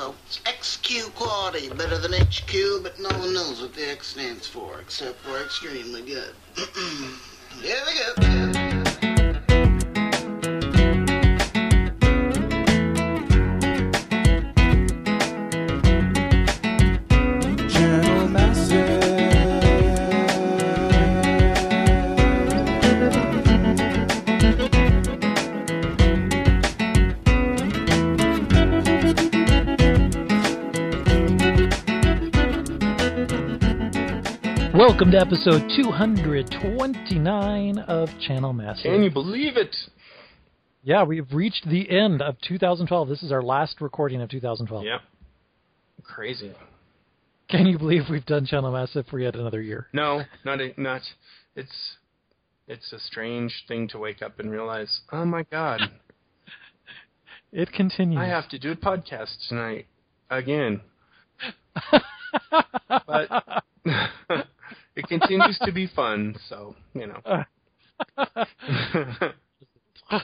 folks. XQ quality, better than HQ, but no one knows what the X stands for, except for extremely good. Here we go. Welcome to episode 229 of Channel Massive. Can you believe it? Yeah, we've reached the end of 2012. This is our last recording of 2012. Yep. Crazy. Can you believe we've done Channel Massive for yet another year? No, not a, not. It's it's a strange thing to wake up and realize. Oh my God, It continues. I have to do a podcast tonight again. But it continues to be fun. So you know. Uh.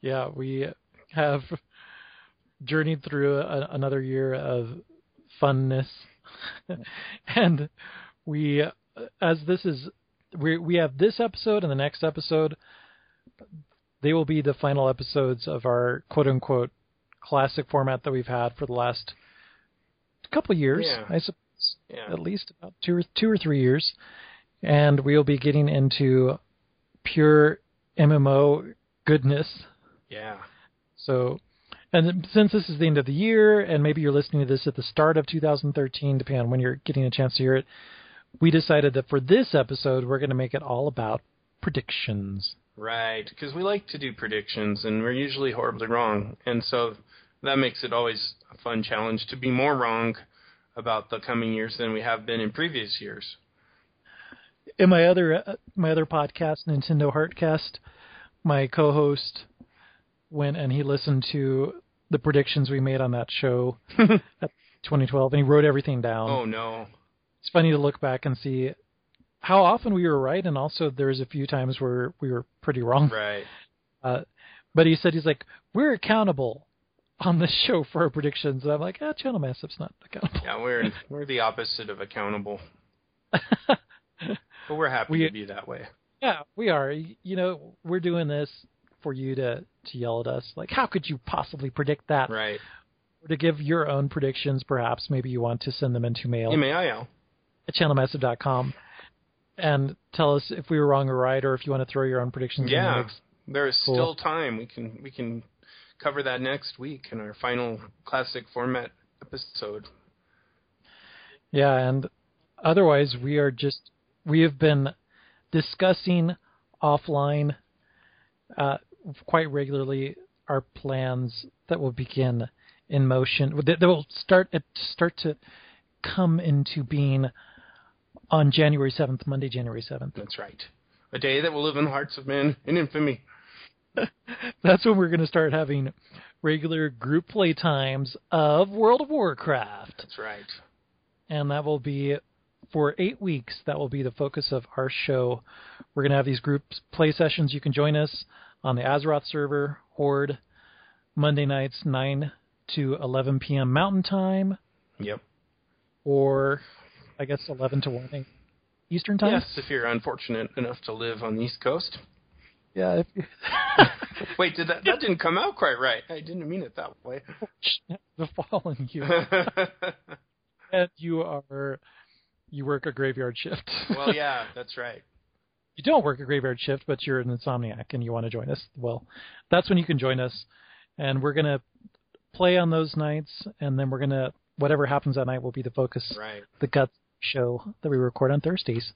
yeah, we have journeyed through a, another year of funness, and we, as this is, we we have this episode and the next episode. They will be the final episodes of our quote unquote classic format that we've had for the last couple years, Yeah. I suppose yeah. at least about two or two or three years, and we'll be getting into pure MMO goodness. Yeah. So, and since this is the end of the year, and maybe you're listening to this at the start of 2013, depending on when you're getting a chance to hear it, we decided that for this episode we're going to make it all about predictions. Right, because we like to do predictions, and we're usually horribly wrong, and so that makes it always a fun challenge to be more wrong about the coming years than we have been in previous years. In my other uh, my other podcast, Nintendo Heartcast, my co-host went and he listened to the predictions we made on that show at 2012, and he wrote everything down. Oh no, It's funny to look back and see how often we were right, and also there's a few times where we were pretty wrong. right? Uh, but he said he's like we're accountable on this show for our predictions, and I'm like, ah, Channel Massive's not accountable. Yeah, we're we're the opposite of accountable, but we're happy We- to be that way. Yeah, we are. You know, we're doing this for you to to yell at us. Like, how could you possibly predict that? Right? Or to give your own predictions, perhaps. Maybe you want to send them into mail M-A-I-L. at channelmassive.com and tell us if we were wrong or right, or if you want to throw your own predictions. in the Yeah, mix. there is Cool. still time. We can we can cover that next week in our final classic format episode. Yeah, and otherwise, we are just we have been discussing offline uh, quite regularly our plans that will begin in motion that, that will start at, start to come into being on January seventh, Monday, January seventh. That's right. A day that will live in the hearts of men in infamy. That's when we're going to start having regular group play times of World of Warcraft. That's right. and that will be for eight weeks. That will be the focus of our show. We're going to have these group play sessions. You can join us on the Azeroth server, Horde, Monday nights, 9 to 11 p.m. Mountain Time, Yep. or I guess 11 to 1 Eastern Time. Yes, if you're unfortunate enough to live on the East Coast. Yeah. If you Wait, did that that didn't come out quite right? I didn't mean it that way. the fallen you, and you are you work a graveyard shift. well, yeah, that's right. you don't work a graveyard shift, but you're an insomniac and you want to join us, well, that's when you can join us. And we're going to play on those nights, and then we're going to, whatever happens that night will be the focus, Right. the guts show that we record on Thursdays.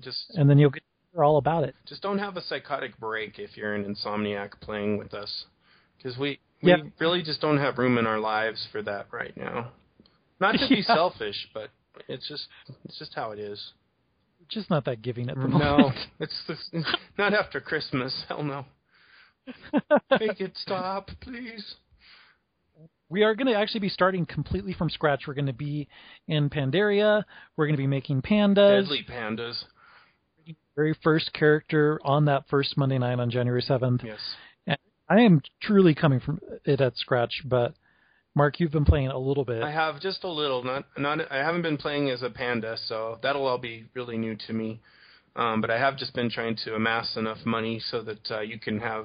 Just And then you'll get hear all about it. just don't have a psychotic break if you're an insomniac playing with us, because we we really just don't have room in our lives for that right now. Not to be Yeah. selfish, but it's just it's just how it is. Just not that giving at the No, it's, it's not after Christmas. Hell no. Make it stop, please. we are going to actually be starting completely from scratch. We're going to be in Pandaria. We're going to be making pandas. Deadly pandas. Very first character on that first Monday night on January 7th. Yes. I am truly coming from it at scratch, but Mark, you've been playing a little bit. I have just a little. Not not. I haven't been playing as a panda, so that'll all be really new to me. Um, but I have just been trying to amass enough money so that uh, you can have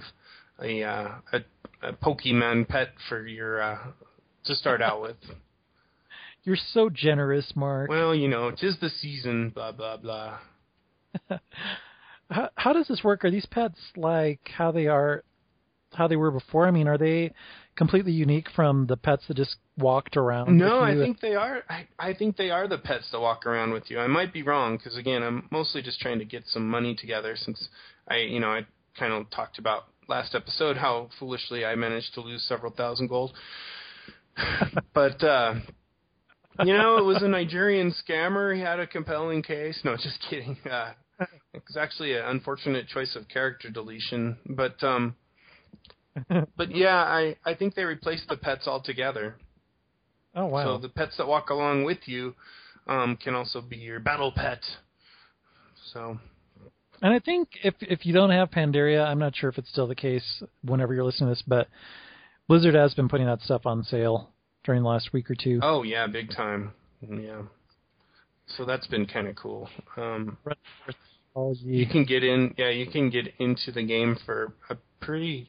a, uh, a a Pokemon pet for your uh, to start out with. You're so generous, Mark. Well, you know, tis the season. Blah blah blah. how, how does this work? Are these pets like how they are, how they were before? I mean, are they completely unique from the pets that just walked around? No, I think they are. I, I think they are the pets that walk around with you. I might be wrong because again, I'm mostly just trying to get some money together since I, you know, I kind of talked about last episode how foolishly I managed to lose several thousand gold. but uh you know, it was a Nigerian scammer. He had a compelling case. No, just kidding. Uh, it was actually an unfortunate choice of character deletion, but um, but yeah, I I think they replaced the pets altogether. Oh wow. So the pets that walk along with you um, can also be your battle pet. So And I think if if you don't have Pandaria, I'm not sure if it's still the case whenever you're listening to this, but Blizzard has been putting that stuff on sale during the last week or two. oh yeah, big time. Yeah. So that's been kind of cool. Um, you can get in yeah you can get into the game for a pretty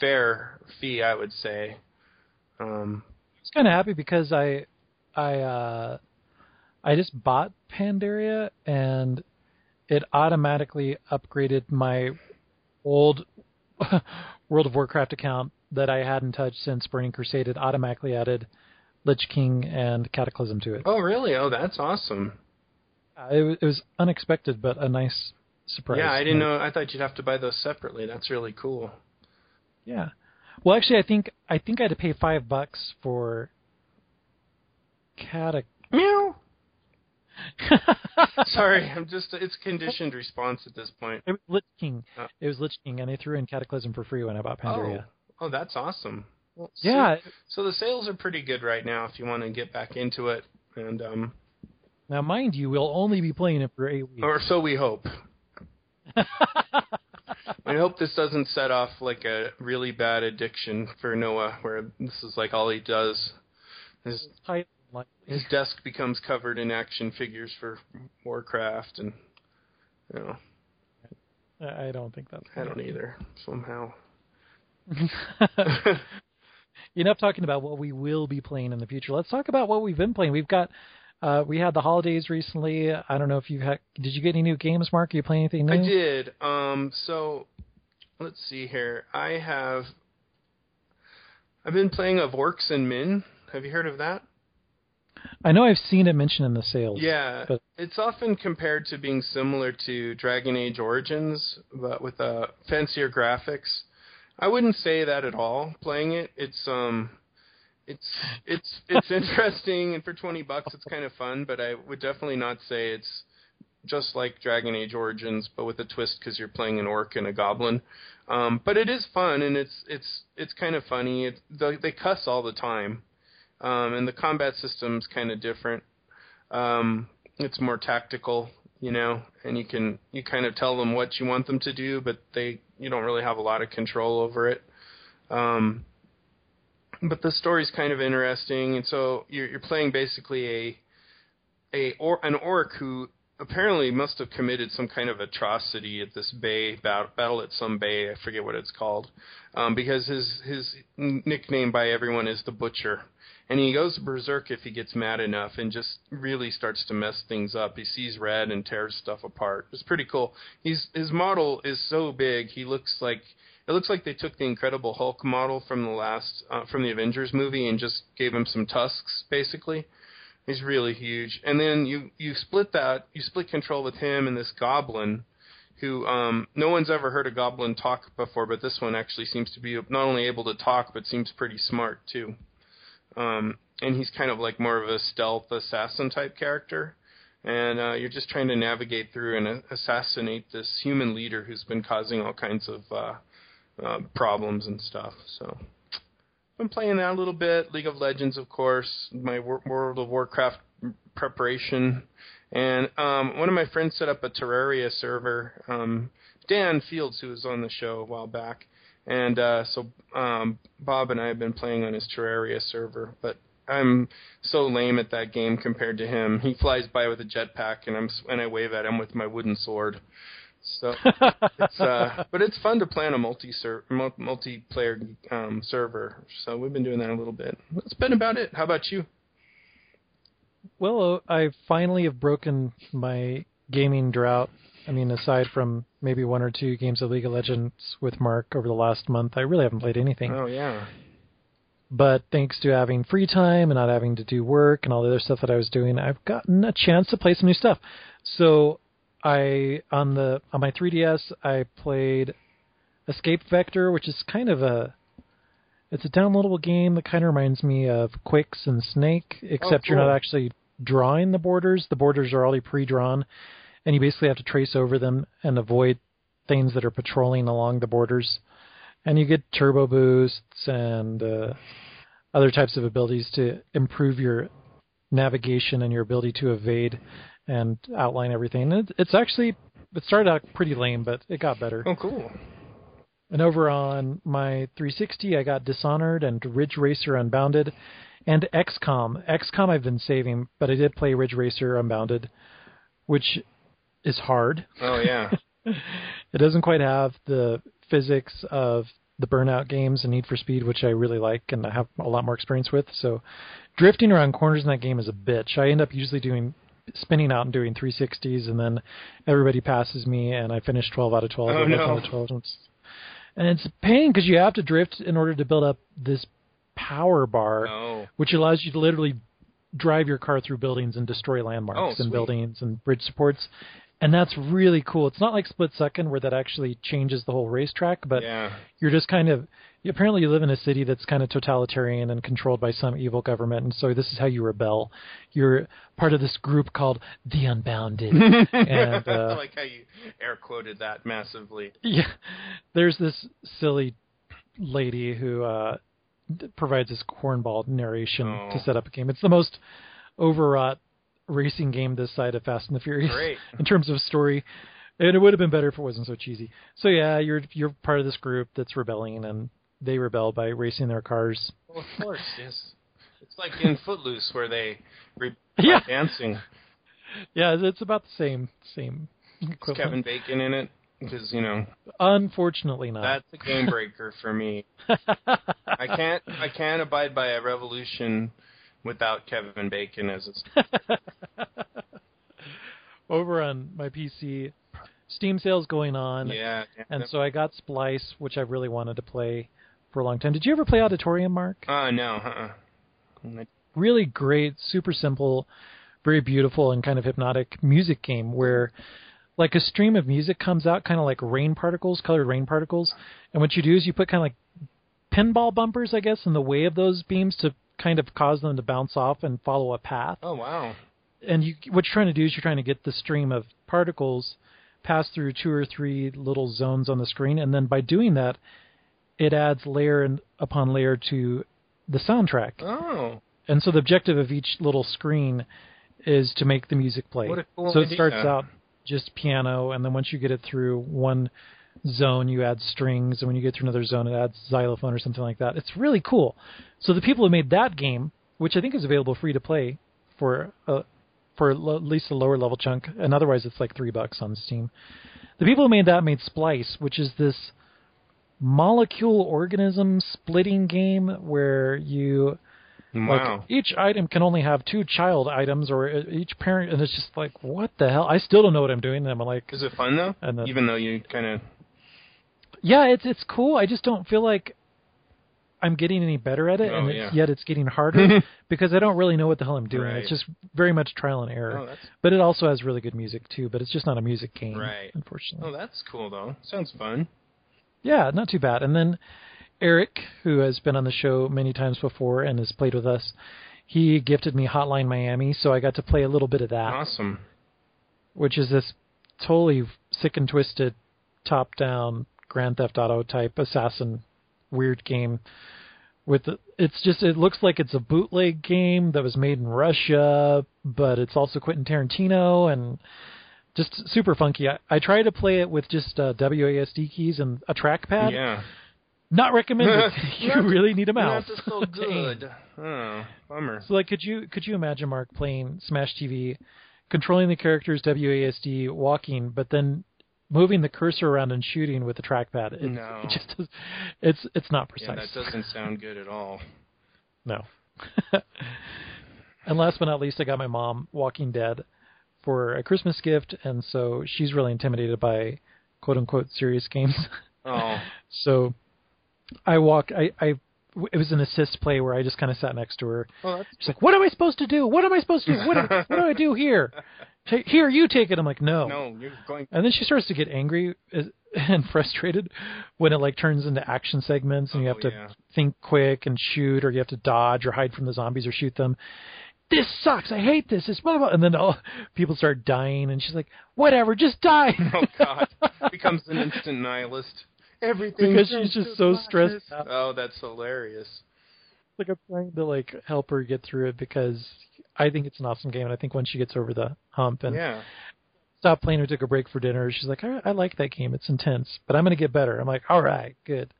fair fee i would say um I was kind of happy because I I uh I just bought Pandaria and it automatically upgraded my old World of Warcraft account that I hadn't touched since Burning Crusade. It automatically added Lich King and Cataclysm to it. oh really oh that's awesome Uh, it, was- it was unexpected, but a nice surprise. yeah i didn't know i thought you'd have to buy those separately that's really cool Yeah. Well, actually, I think I think I had to pay five bucks for Catac. meow sorry i'm just it's conditioned response at this point It was Lich King. Oh. It was Lich King, and they threw in Cataclysm for free when I bought Pandaria. oh oh that's awesome well, so- Yeah. so the sales are pretty good right now if you want to get back into it and um Now, mind you, we'll only be playing it for eight weeks. or so we hope I hope this doesn't set off like a really bad addiction for Noah, where this is like all he does. His his desk becomes covered in action figures for Warcraft, and you know, I I don't think that's. I don't either somehow. Enough talking about what we will be playing in the future. Let's talk about what we've been playing. We've got. Uh, we had the holidays recently. I don't know if you had. Did you get any new games, Mark? Are you playing anything new? I did. Um, so let's see here. I have. I've been playing of Orcs and Men. Have you heard of that? I know I've seen it mentioned in the sales. Yeah, But- it's often compared to being similar to Dragon Age Origins, but with uh, fancier graphics. I wouldn't say that at all. Playing it, it's um, it's it's it's interesting, and for twenty bucks, it's kind of fun. But I would definitely not say it's just like Dragon Age Origins, but with a twist because you're playing an orc and a goblin. Um, but it is fun, and it's it's it's kind of funny. It, they, they cuss all the time, um, and the combat system's kind of different. Um, it's more tactical, you know, and you can you kind of tell them what you want them to do, but they you don't really have a lot of control over it. Um, but the story's kind of interesting, and so you're, you're playing basically a a or an orc who apparently must have committed some kind of atrocity at this bay battle, at some bay. I forget what it's called, um, because his his nickname by everyone is the Butcher, and he goes berserk if he gets mad enough and just really starts to mess things up. He sees red and tears stuff apart. It's pretty cool. He's his model is so big. He looks like it looks like they took the Incredible Hulk model from the last uh, from the Avengers movie and just gave him some tusks basically. He's really huge. And then you you split that you split control with him and this goblin who um no one's ever heard a goblin talk before, but this one actually seems to be not only able to talk but seems pretty smart too. Um and he's kind of like more of a stealth assassin type character. And uh, you're just trying to navigate through and assassinate this human leader who's been causing all kinds of uh, uh, problems and stuff. So been playing that a little bit. League of Legends, of course, my Wor- World of Warcraft preparation, and um, one of my friends set up a Terraria server. Um, Dan Fields, who was on the show a while back, and uh, so um, Bob and I have been playing on his Terraria server, but I'm so lame at that game compared to him. He flies by with a jetpack, and I'm and I wave at him with my wooden sword. So it's uh, but it's fun to play on a multi mul- multiplayer um, server. So we've been doing that a little bit. That's been about it. How about you? Well, uh, I finally have broken my gaming drought. I mean, aside from maybe one or two games of League of Legends with Mark over the last month, I really haven't played anything. Oh yeah. But thanks to having free time and not having to do work and all the other stuff that I was doing, I've gotten a chance to play some new stuff. So I on the on my 3DS I played Escape Vector, which is kind of a it's a downloadable game that kind of reminds me of Qix and Snake, except you're not actually drawing the borders. The borders are already pre-drawn, and you basically have to trace over them and avoid things that are patrolling along the borders. And you get turbo boosts and uh, other types of abilities to improve your navigation and your ability to evade and outline everything. It, it's actually it started out pretty lame, but it got better. Oh cool. And over on my 360, I got Dishonored and Ridge Racer Unbounded and XCOM. XCOM I've been saving, but I did play Ridge Racer Unbounded, which is hard. Oh yeah. it doesn't quite have the physics of the Burnout games and Need for Speed, which I really like and I have a lot more experience with. So drifting around corners in that game is a bitch. I end up usually doing spinning out and doing 360s, and then everybody passes me, and I finish 12 out of 12. Oh, no. out of 12. And it's, and it's a pain because you have to drift in order to build up this power bar Oh. which allows you to literally drive your car through buildings and destroy landmarks Oh, and sweet. buildings and bridge supports. And that's really cool. It's not like Split Second where that actually changes the whole racetrack, but yeah. you're just kind of apparently you live in a city that's kind of totalitarian and controlled by some evil government, and so this is how you rebel. You're part of this group called the Unbounded, and I uh, like how you air quoted that massively. yeah, there's this silly lady who uh, provides this cornball narration Oh. to set up a game. It's the most overwrought racing game this side of Fast and the Furious Great. in terms of story. And it would have been better if it wasn't so cheesy. So yeah, you're you're part of this group that's rebelling, and they rebel by racing their cars. Well, of course, yes. It's like in Footloose where they re- Yeah. dancing. Yeah, it's about the same same Is. Kevin Bacon in it? Because you know Unfortunately, not. that's a game breaker for me. I can't I can't abide by a revolution without Kevin Bacon as its Over on my PC, Steam sales going on. yeah. And so I got Splice, which I really wanted to play for a long time. Did you ever play Auditorium, Mark? uh no, uh-uh. Really great, super simple, very beautiful, and kind of hypnotic music game where, like, a stream of music comes out, kind of like rain particles, colored rain particles. And what you do is you put kind of like pinball bumpers, I guess, in the way of those beams to kind of cause them to bounce off and follow a path. Oh wow. and you what you're trying to do is you're trying to get the stream of particles pass through two or three little zones on the screen, and then by doing that, it adds layer and upon layer to the soundtrack. Oh. And so the objective of each little screen is to make the music play. Cool so it idea. starts out just piano, and then once you get it through one zone, you add strings, and when you get through another zone, it adds xylophone or something like that. It's really cool. So the people who made that game, which I think is available free to play for uh, for lo- at least a lower level chunk, and otherwise it's like three bucks on Steam. The people who made that made Splice, which is this molecule organism splitting game where you Wow. like each item can only have two child items or uh, each parent, and it's just like what the hell? I still don't know what I'm doing. And I'm like, Is it fun though? And then- Even though you kind of yeah, it's it's cool. I just don't feel like I'm getting any better at it, Oh, and yeah. it's, yet it's getting harder because I don't really know what the hell I'm doing. Right. It's just very much trial and error. Oh, But it also has really good music too. But it's just not a music game, Right. unfortunately. oh that's cool though. Sounds fun. Yeah, not too bad. And then Eric, who has been on the show many times before and has played with us, he gifted me Hotline Miami, so I got to play a little bit of that. Awesome. which is this totally sick and twisted top down Grand Theft Auto type assassin weird game with the, it's just it looks like it's a bootleg game that was made in Russia but it's also Quentin Tarantino and just super funky. I, I tried to play it with just uh, WASD keys and a trackpad Yeah. Not recommended. you Not- really need a mouse. Not so good. Oh, bummer. So like, could you could you imagine Mark playing Smash TV, controlling the characters WASD, walking, but then moving the cursor around and shooting with the trackpad? It, No. it just does, it's it's not precise. Yeah, precise. that doesn't sound good at all. No. and last but not least, I got my mom Walking Dead for a Christmas gift, and so she's really intimidated by quote unquote serious games. Oh, so I walk. I, I it was an assist play where I just kind of sat next to her. Oh, that's She's like, "What am I supposed to do? What am I supposed to do? What, do- what do I do here? Here, you take it." I'm like, "No." no. You're going. And then she starts to get angry and frustrated when it like turns into action segments and you Oh, have to yeah. think quick and shoot or you have to dodge or hide from the zombies or shoot them. This sucks. I hate this. This blah blah. blah. And then all people start dying and she's like, "Whatever, just die." Oh God, becomes an instant nihilist. Everything because she's just so stressed out. Oh, that's hilarious. Like I'm trying to like help her get through it because I think it's an awesome game and I think once she gets over the hump and Yeah. stopped playing or took a break for dinner. She's like, I, I like that game. It's intense, but I'm going to get better. I'm like, all right, good.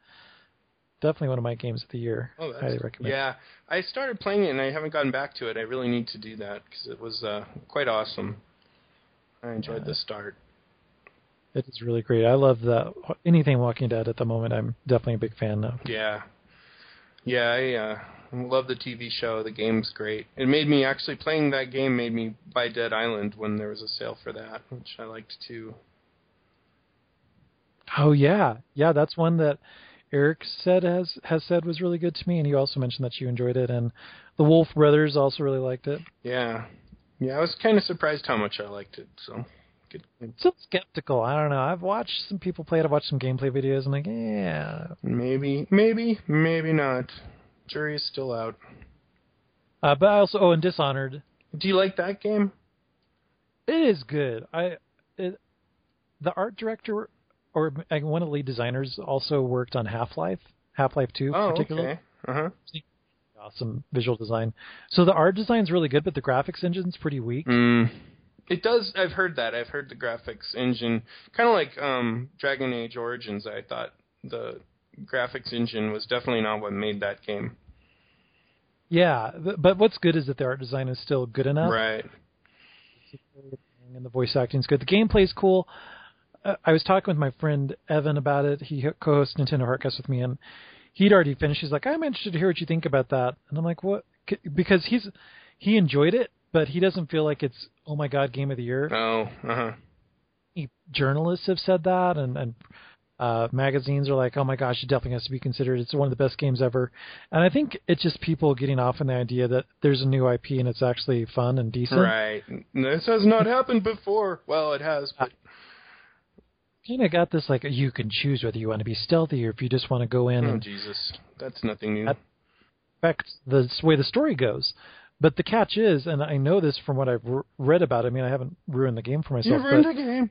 Definitely one of my games of the year. Oh, that's, Highly recommend. Yeah, I started playing it and I haven't gotten back to it. I really need to do that because it was uh, quite awesome. I enjoyed the start. It is really great. I love the anything Walking Dead at the moment. I'm definitely a big fan of. Yeah, yeah, I uh, love the TV show. The game's great. It made me actually playing that game made me buy Dead Island when there was a sale for that, which I liked too. Oh yeah, yeah. That's one that Eric said has has said was really good to me, and you also mentioned that you enjoyed it, and the Wolf Brothers also really liked it. Yeah, yeah, I was kind of surprised how much I liked it. So, good. Still skeptical. I don't know. I've watched some people play it. I've watched some gameplay videos. I'm like, yeah. Maybe, maybe, maybe not. Jury is still out. Uh, but I also oh, and Dishonored. Do you like that game? It is good. I it, the art director or one of the lead designers also worked on Half Life, Half Life Two, Oh, particularly. okay. Uh huh. Awesome visual design. So the art design's really good, but the graphics engine's pretty weak. Mm. It does. I've heard that. I've heard the graphics engine, kind of like um, Dragon Age Origins. I thought the graphics engine was definitely not what made that game. Yeah, but what's good is that the art design is still good enough, Right. and the voice acting's good. The gameplay's cool. Uh, I was talking with my friend Evan about it. He co-hosts Nintendo Heartcast with me, and he'd already finished. He's like, "I'm interested to hear what you think about that," and I'm like, "What?" C- Because he's he enjoyed it, but he doesn't feel like it's oh my god game of the year. Oh. Uh huh. He- Journalists have said that, and and uh, magazines are like, "Oh my gosh, it definitely has to be considered. It's one of the best games ever." And I think it's just people getting off on the idea that there's a new IP and it's actually fun and decent. Right. This has not happened before. Well, it has, but Kind of got this like you can choose whether you want to be stealthy or if you just want to go in oh and Jesus, that's nothing new. That- affect the s- way the story goes. But the catch is, and I know this from what I've r- read about. it, I mean, I haven't ruined the game for myself. You've ruined a game.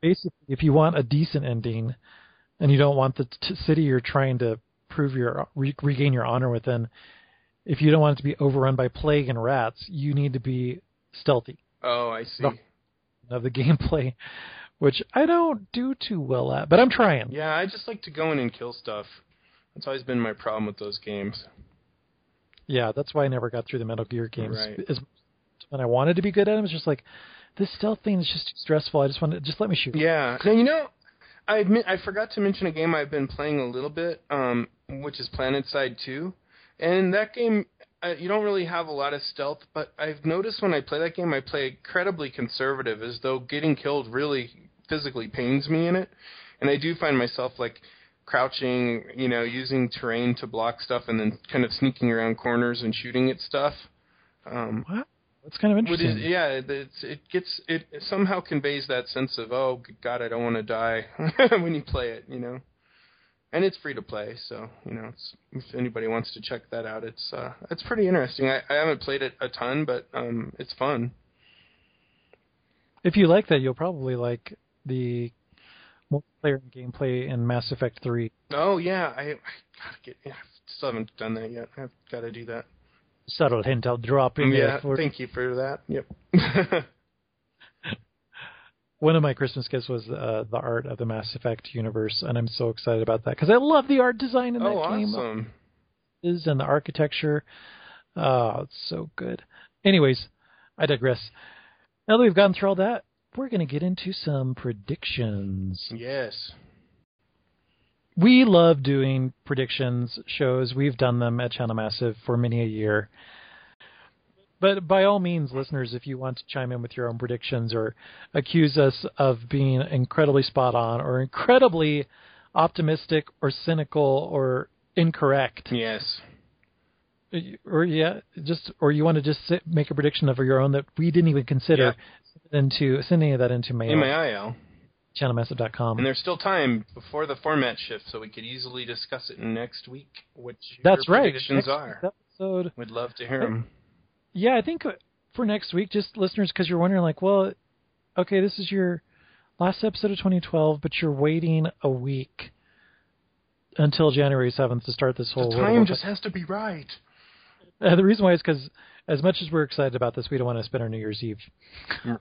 basically, if you want a decent ending, and you don't want the t- city you're trying to prove your re- regain your honor within, if you don't want it to be overrun by plague and rats, you need to be stealthy Oh, I see. Of the gameplay, which I don't do too well at. But I'm trying. Yeah, I just like to go in and kill stuff. That's always been my problem with those games. Yeah, that's why I never got through the Metal Gear games. Right. As when I wanted to be good at them, it's just like this stealth thing is just too stressful. I just want to just let me shoot. Yeah. Now you know, I admit I forgot to mention a game I've been playing a little bit, um, which is PlanetSide 2. And that game, uh, you don't really have a lot of stealth, but I've noticed when I play that game, I play incredibly conservative, as though getting killed really physically pains me in it. And I do find myself like crouching, you know, using terrain to block stuff, and then kind of sneaking around corners and shooting at stuff. Um, Wow, that's kind of interesting. is, yeah, it's, it gets it somehow conveys that sense of oh God, I don't want to die when you play it, you know. And it's free to play, so you know, it's, if anybody wants to check that out, it's uh, it's pretty interesting. I, I haven't played it a ton, but um, it's fun. If you like that, you'll probably like the multiplayer and gameplay in Mass Effect 3. Oh yeah, I, I gotta get. Yeah, still haven't done that yet. I've got to do that. Subtle hint I'll drop in yeah, for thank you for that. Yep. one of my Christmas gifts was uh, the art of the Mass Effect universe, and I'm so excited about that because I love the art design in that oh, game awesome. is and the architecture. Oh, it's so good. Anyways, I digress. Now that we've gone through all that, we're going to get into some predictions. Yes. We love doing predictions shows. We've done them at Channel Massive for many a year. But by all means, listeners, if you want to chime in with your own predictions or accuse us of being incredibly spot on or incredibly optimistic or cynical or incorrect, Yes. Or yeah, just or you want to just sit, make a prediction of your own that we didn't even consider, send into send any of that into mail. MAIL. channelmassive.com. And there's still time before the format shift, so we could easily discuss it next week. Which That's your right. predictions Next are. episode. We'd love to hear them. Yeah, I think uh, for next week, just listeners, because you're wondering, like, well, okay, this is your last episode of 2012, but you're waiting a week until January 7th to start this The whole. World time just has to be right. Uh, the reason why is because as much as we're excited about this, we don't want to spend our New Year's Eve.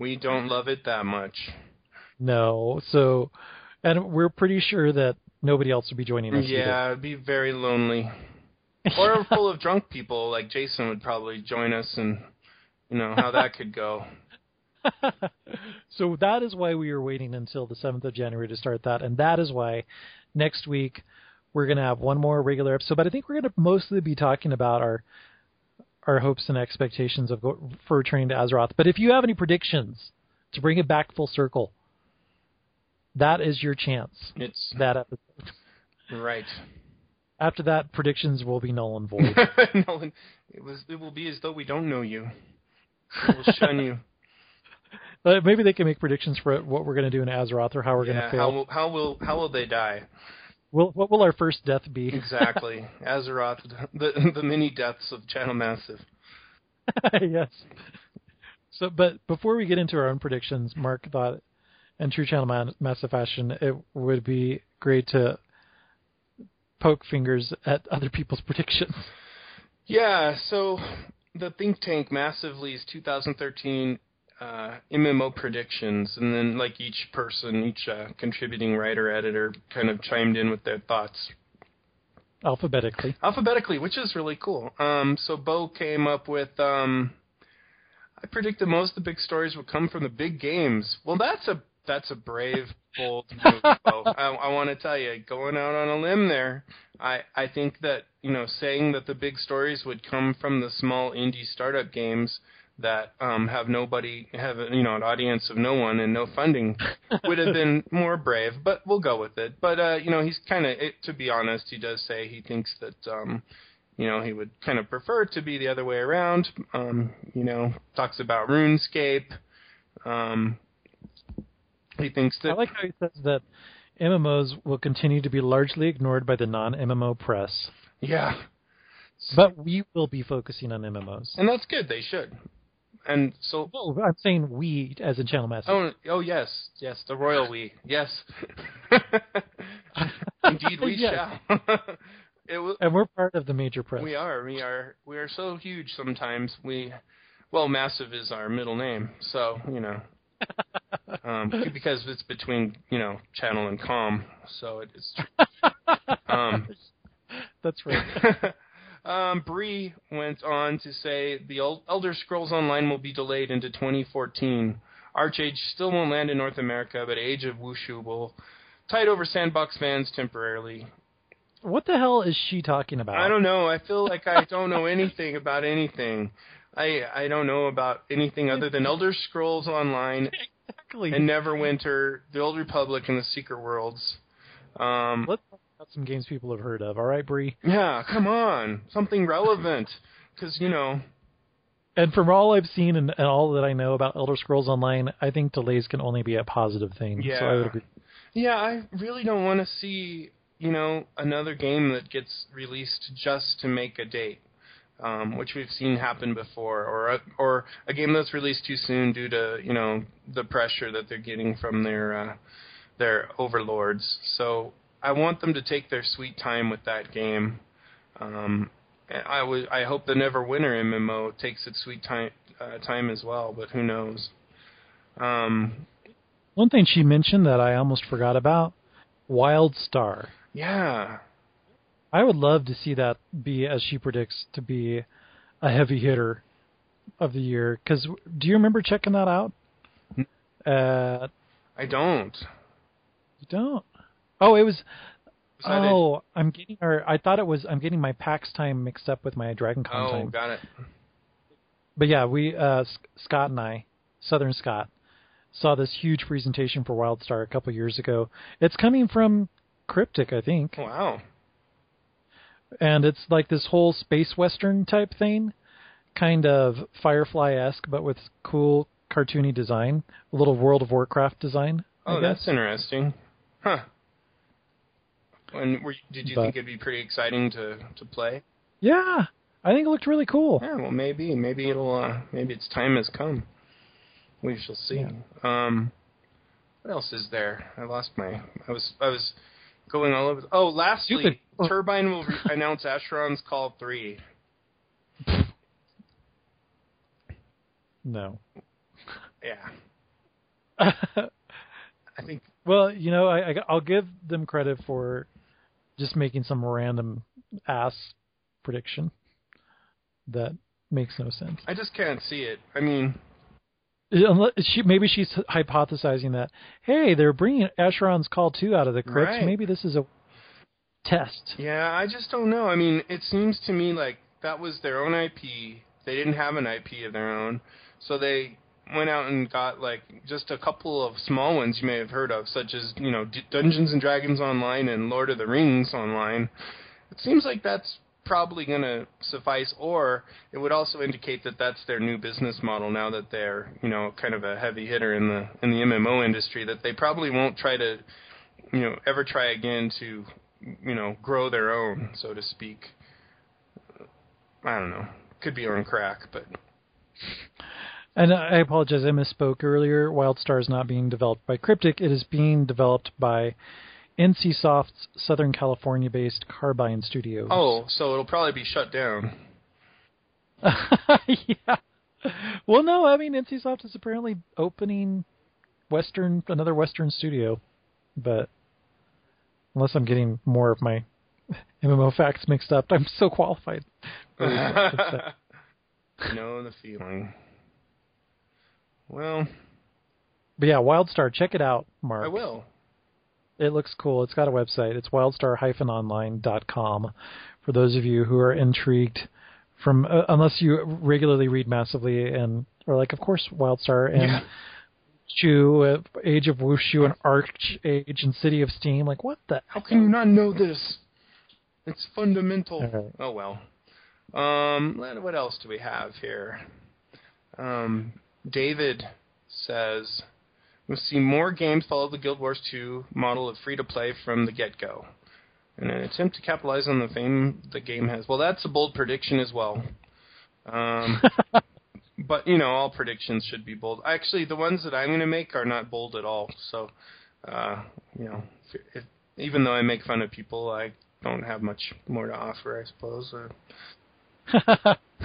We don't love it that much. no, so, and we're pretty sure that nobody else will be joining us. Yeah, it'd be very lonely. Or full of drunk people like Jason would probably join us, and you know how that could go. so that is why we are waiting until the 7th of January to start that. And that is why next week we're going to have one more regular episode. But I think we're going to mostly be talking about our our hopes and expectations of go, for returning to Azeroth. But if you have any predictions to bring it back full circle, that is your chance. It's That episode. right. After that, predictions will be null and void. It was. It will be as though we don't know you. We will shun you. Uh, maybe they can make predictions for what we're going to do in Azeroth or how we're going to fail. will how will how will they die? Will, what will our first death be? Exactly. Azeroth, the the mini deaths of Channel Massive. yes. So, but before we get into our own predictions, Mark thought, in true channel massive fashion, it would be great to poke fingers at other people's predictions. Yeah, so the think tank massively's 2013 uh, MMO predictions, and then like each person, each uh, contributing writer editor, kind of chimed in with their thoughts Alphabetically. alphabetically, which is really cool. Um, so Bo came up with. Um, I predicted most of the big stories would come from the big games. Well, that's a that's a brave, bold move, Bo. I, I want to tell you, going out on a limb there. I I think that you know saying that the big stories would come from the small indie startup games that um, have nobody have you know an audience of no one and no funding would have been more brave, but we'll go with it. But uh, you know, he's kind of to be honest, he does say he thinks that um, you know he would kind of prefer to be the other way around. Um, you know, talks about RuneScape. Um, he thinks that I like how he says that MMOs will continue to be largely ignored by the non-MMO press, yeah, but we will be focusing on MMOs. and that's good. They should. And so No, I'm saying we, as in channel massive. Oh, oh yes, yes, the royal we, yes. Indeed, we Yes. shall. and we're part of the major press. we are, we are, we are so huge. Sometimes we, well, massive is our middle name, so you know, um, because it's between you know channel and com, so it is. Um, That's right. Um, Bree went on to say the El- Elder Scrolls Online will be delayed into 2014. ArcheAge still won't land in North America, but Age of Wushu will tide over sandbox fans temporarily. What the hell is she talking about? I don't know. I feel like I don't know anything about anything. I I don't know about anything other than Elder Scrolls Online exactly. and Neverwinter, The Old Republic, and the Secret Worlds. Um, Let's talk about some games people have heard of. All right, Bree. yeah, come on, something relevant, because you know. And from all I've seen and, and all that I know about Elder Scrolls Online, I think delays can only be a positive thing. Yeah. So I would agree. Yeah, I really don't want to see, you know, another game that gets released just to make a date, um, which we've seen happen before, or a, or a game that's released too soon due to, you know, the pressure that they're getting from their uh, their overlords. So I want them to take their sweet time with that game. Um, I would, I hope the Neverwinter MMO takes its sweet time uh, time as well, but who knows? Um, One thing she mentioned that I almost forgot about: WildStar. Yeah. I would love to see that be, as she predicts, to be a heavy hitter of the year. Because do you remember checking that out? Uh, I don't. you don't. Oh, it was. Was it? Oh, I'm getting. Or I thought it was. I'm getting my PAX time mixed up with my Dragon Con Oh, time. got it. But yeah, we uh, Scott and I, Southern Scott, saw this huge presentation for WildStar a couple years ago. It's coming from Cryptic, I think, Wow. and it's like this whole space western type thing, kind of Firefly esque, but with cool cartoony design, a little World of Warcraft design. Oh, that's interesting. Huh. And were, did you But- think it'd be pretty exciting to to play? yeah. I think it looked really cool. Yeah, well, maybe, maybe it'll, uh, maybe its time has come. We shall see. Yeah. Um, what else is there? I lost my. I was, I was going all over. The, Oh, lastly, You could- Turbine will re- announce Asheron's Call three. No. Yeah, I think. Well, you know, I, I I'll give them credit for just making some random ass prediction that makes no sense. I just can't see it. I mean, Unless she, maybe she's hypothesizing that hey, they're bringing Asheron's Call two out of the crypts. Right. Maybe this is a test. Yeah, I just don't know. I mean, it seems to me like that was their own IP. They didn't have an IP of their own, so they went out and got like just a couple of small ones you may have heard of, such as you know D- Dungeons and Dragons Online and Lord of the Rings Online. It seems like that's probably going to suffice, or it would also indicate that that's their new business model now that they're you know kind of a heavy hitter in the in the MMO industry. That they probably won't try to you know ever try again to you know grow their own, so to speak. I don't know. Could be on crack, but And I apologize, I misspoke earlier. WildStar is not being developed by Cryptic. It is being developed by NCSoft's Southern California-based Carbine Studios. oh, so it'll probably be shut down. yeah. Well, no, I mean NCSoft is apparently opening Western another Western studio, but unless I'm getting more of my MMO facts mixed up, I'm so qualified. Know the feeling. Well, But yeah, WildStar, check it out, Mark. I will. It looks cool. It's got a website. It's wildstar-online.com for those of you who are intrigued from uh, unless you regularly read massively and are like, of course, WildStar and Yeah. Chu, uh, Age of Wushu, and ArcheAge, and City of Steam. Like, what the? How can you not know this? It's fundamental. Right. Oh well. Um, what else do we have here? Um, David says we'll see more games follow the Guild Wars 2 model of free to play from the get go. In an attempt to capitalize on the fame the game has. Well, that's a bold prediction as well. Um, but you know, all predictions should be bold. Actually, the ones that I'm going to make are not bold at all. So, uh, you know, if, if, even though I make fun of people, I don't have much more to offer, I suppose. Uh,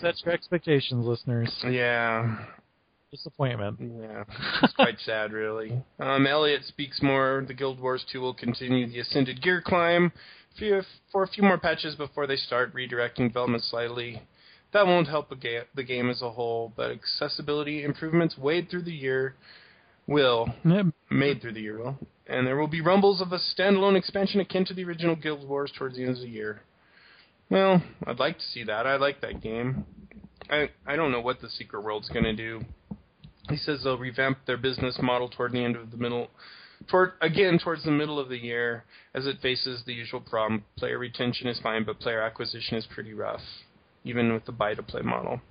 Set your expectations, listeners. yeah, Disappointment. yeah, it's quite sad, really. Um, Elliot speaks more. The Guild Wars 2 will continue the Ascended Gear climb for a few more patches before they start redirecting development slightly. That won't help the, ga- the game as a whole, but accessibility improvements weighed through the year will Yeah, made through the year will, and there will be rumbles of a standalone expansion akin to the original Guild Wars towards the end of the year. Well, I'd like to see that. I like that game. I I don't know what the Secret World's going to do. He says they'll revamp their business model toward the end of the middle, toward again towards the middle of the year, as it faces the usual problem. Player retention is fine, but player acquisition is pretty rough, even with the buy-to-play model.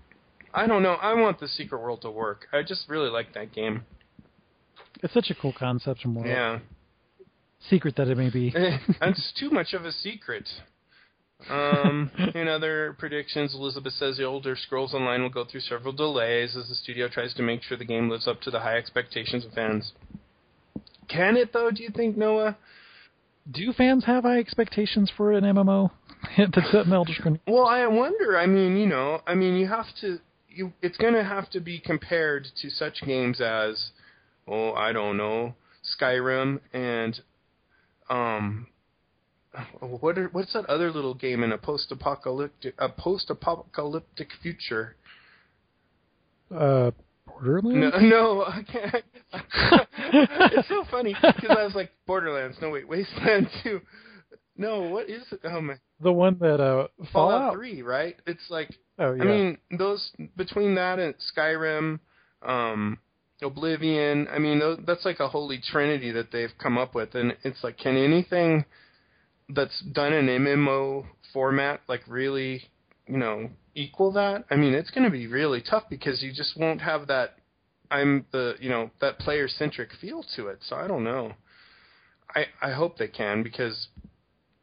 I don't know. I want the Secret World to work. I just really like that game. It's such a cool concept and more Yeah. secret that it may be. Eh, That's too much of a secret. Um, in other predictions, Elizabeth says the Elder Scrolls Online will go through several delays as the studio tries to make sure the game lives up to the high expectations of fans. Can it though? Do you think, Noah? Do fans have high expectations for an MMO that's set in Elder Scrolls? Well, I wonder. I mean, you know, I mean, you have to. You, it's going to have to be compared to such games as oh, I don't know, Skyrim and um what are, what's that other little game in a post-apocalyptic a post-apocalyptic future? Uh, Borderlands. No, no, I can't. it's so funny because I was like Borderlands. No, wait, Wasteland 2. No, what is it? Oh my. The one that uh Fallout Fallout. 3, right? It's like Oh yeah. I mean, those between that and Skyrim, um, Oblivion. I mean, that's like a holy trinity that they've come up with, and it's like, can anything that's done in MMO format like really, you know, equal that? I mean, it's going to be really tough because you just won't have that. I'm the, you know, that player centric feel to it. So I don't know. I I hope they can because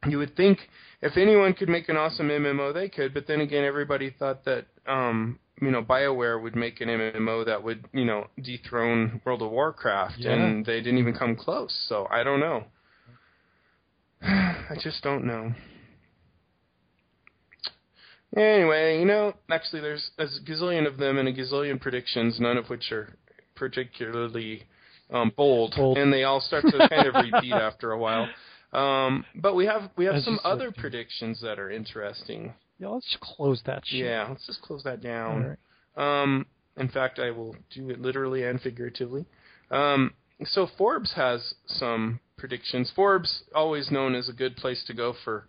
you would think if anyone could make an awesome MMO, they could. But then again, everybody thought that um, you know Bioware would make an MMO that would you know dethrone World of Warcraft, Yeah. and they didn't even come close. So I don't know. I just don't know. Anyway, you know, actually, there's a gazillion of them and a gazillion predictions, none of which are particularly um, bold, Bold. and they all start to kind of repeat after a while. Um, but we have we have some other predictions that are interesting. yeah, let's just close that shit. Yeah, let's just close that down. right. Um, in fact, I will do it literally and figuratively. Um, so Forbes has some predictions. Forbes, always known as a good place to go for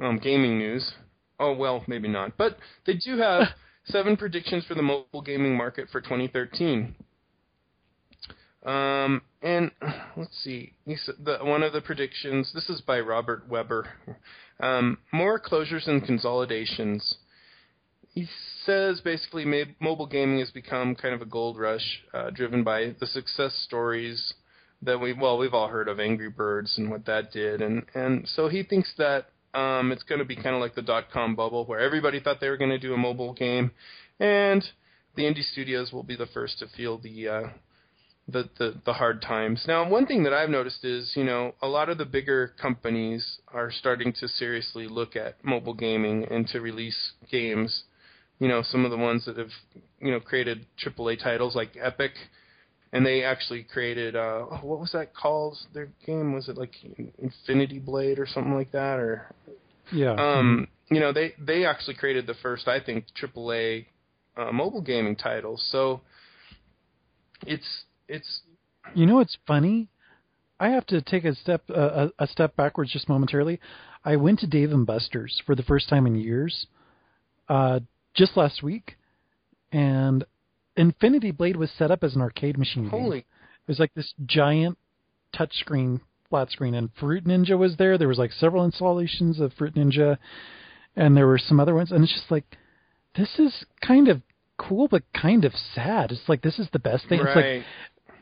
um, gaming news. Oh well, maybe not, but they do have seven predictions for the mobile gaming market for 2013. Um, and let's see, the, one of the predictions. This is by Robert Weber. Um, more closures and consolidations. He says basically mobile gaming has become kind of a gold rush, uh, driven by the success stories that we well we've all heard of Angry Birds and what that did, and and so he thinks that um, it's going to be kind of like the dot com bubble where everybody thought they were going to do a mobile game, and the indie studios will be the first to feel the uh, the, the the hard times. Now, one thing that I've noticed is, you know, a lot of the bigger companies are starting to seriously look at mobile gaming and to release games. You know, some of the ones that have, you know, created AAA titles like Epic, and they actually created, uh, oh, what was that called? Their game was it like Infinity Blade or something like that, or Yeah. um, you know, they they actually created the first, I think, AAA uh, mobile gaming title. So it's it's You know what's funny? I have to take a step uh, a, a step backwards just momentarily. I went to Dave and Buster's for the first time in years, uh, just last week, and Infinity Blade was set up as an arcade machine. game. holy It was like this giant touchscreen flat screen, and Fruit Ninja was there. There was like several installations of Fruit Ninja, and there were some other ones. And it's just like, this is kind of cool, but kind of sad. It's like this is the best thing. It's like right.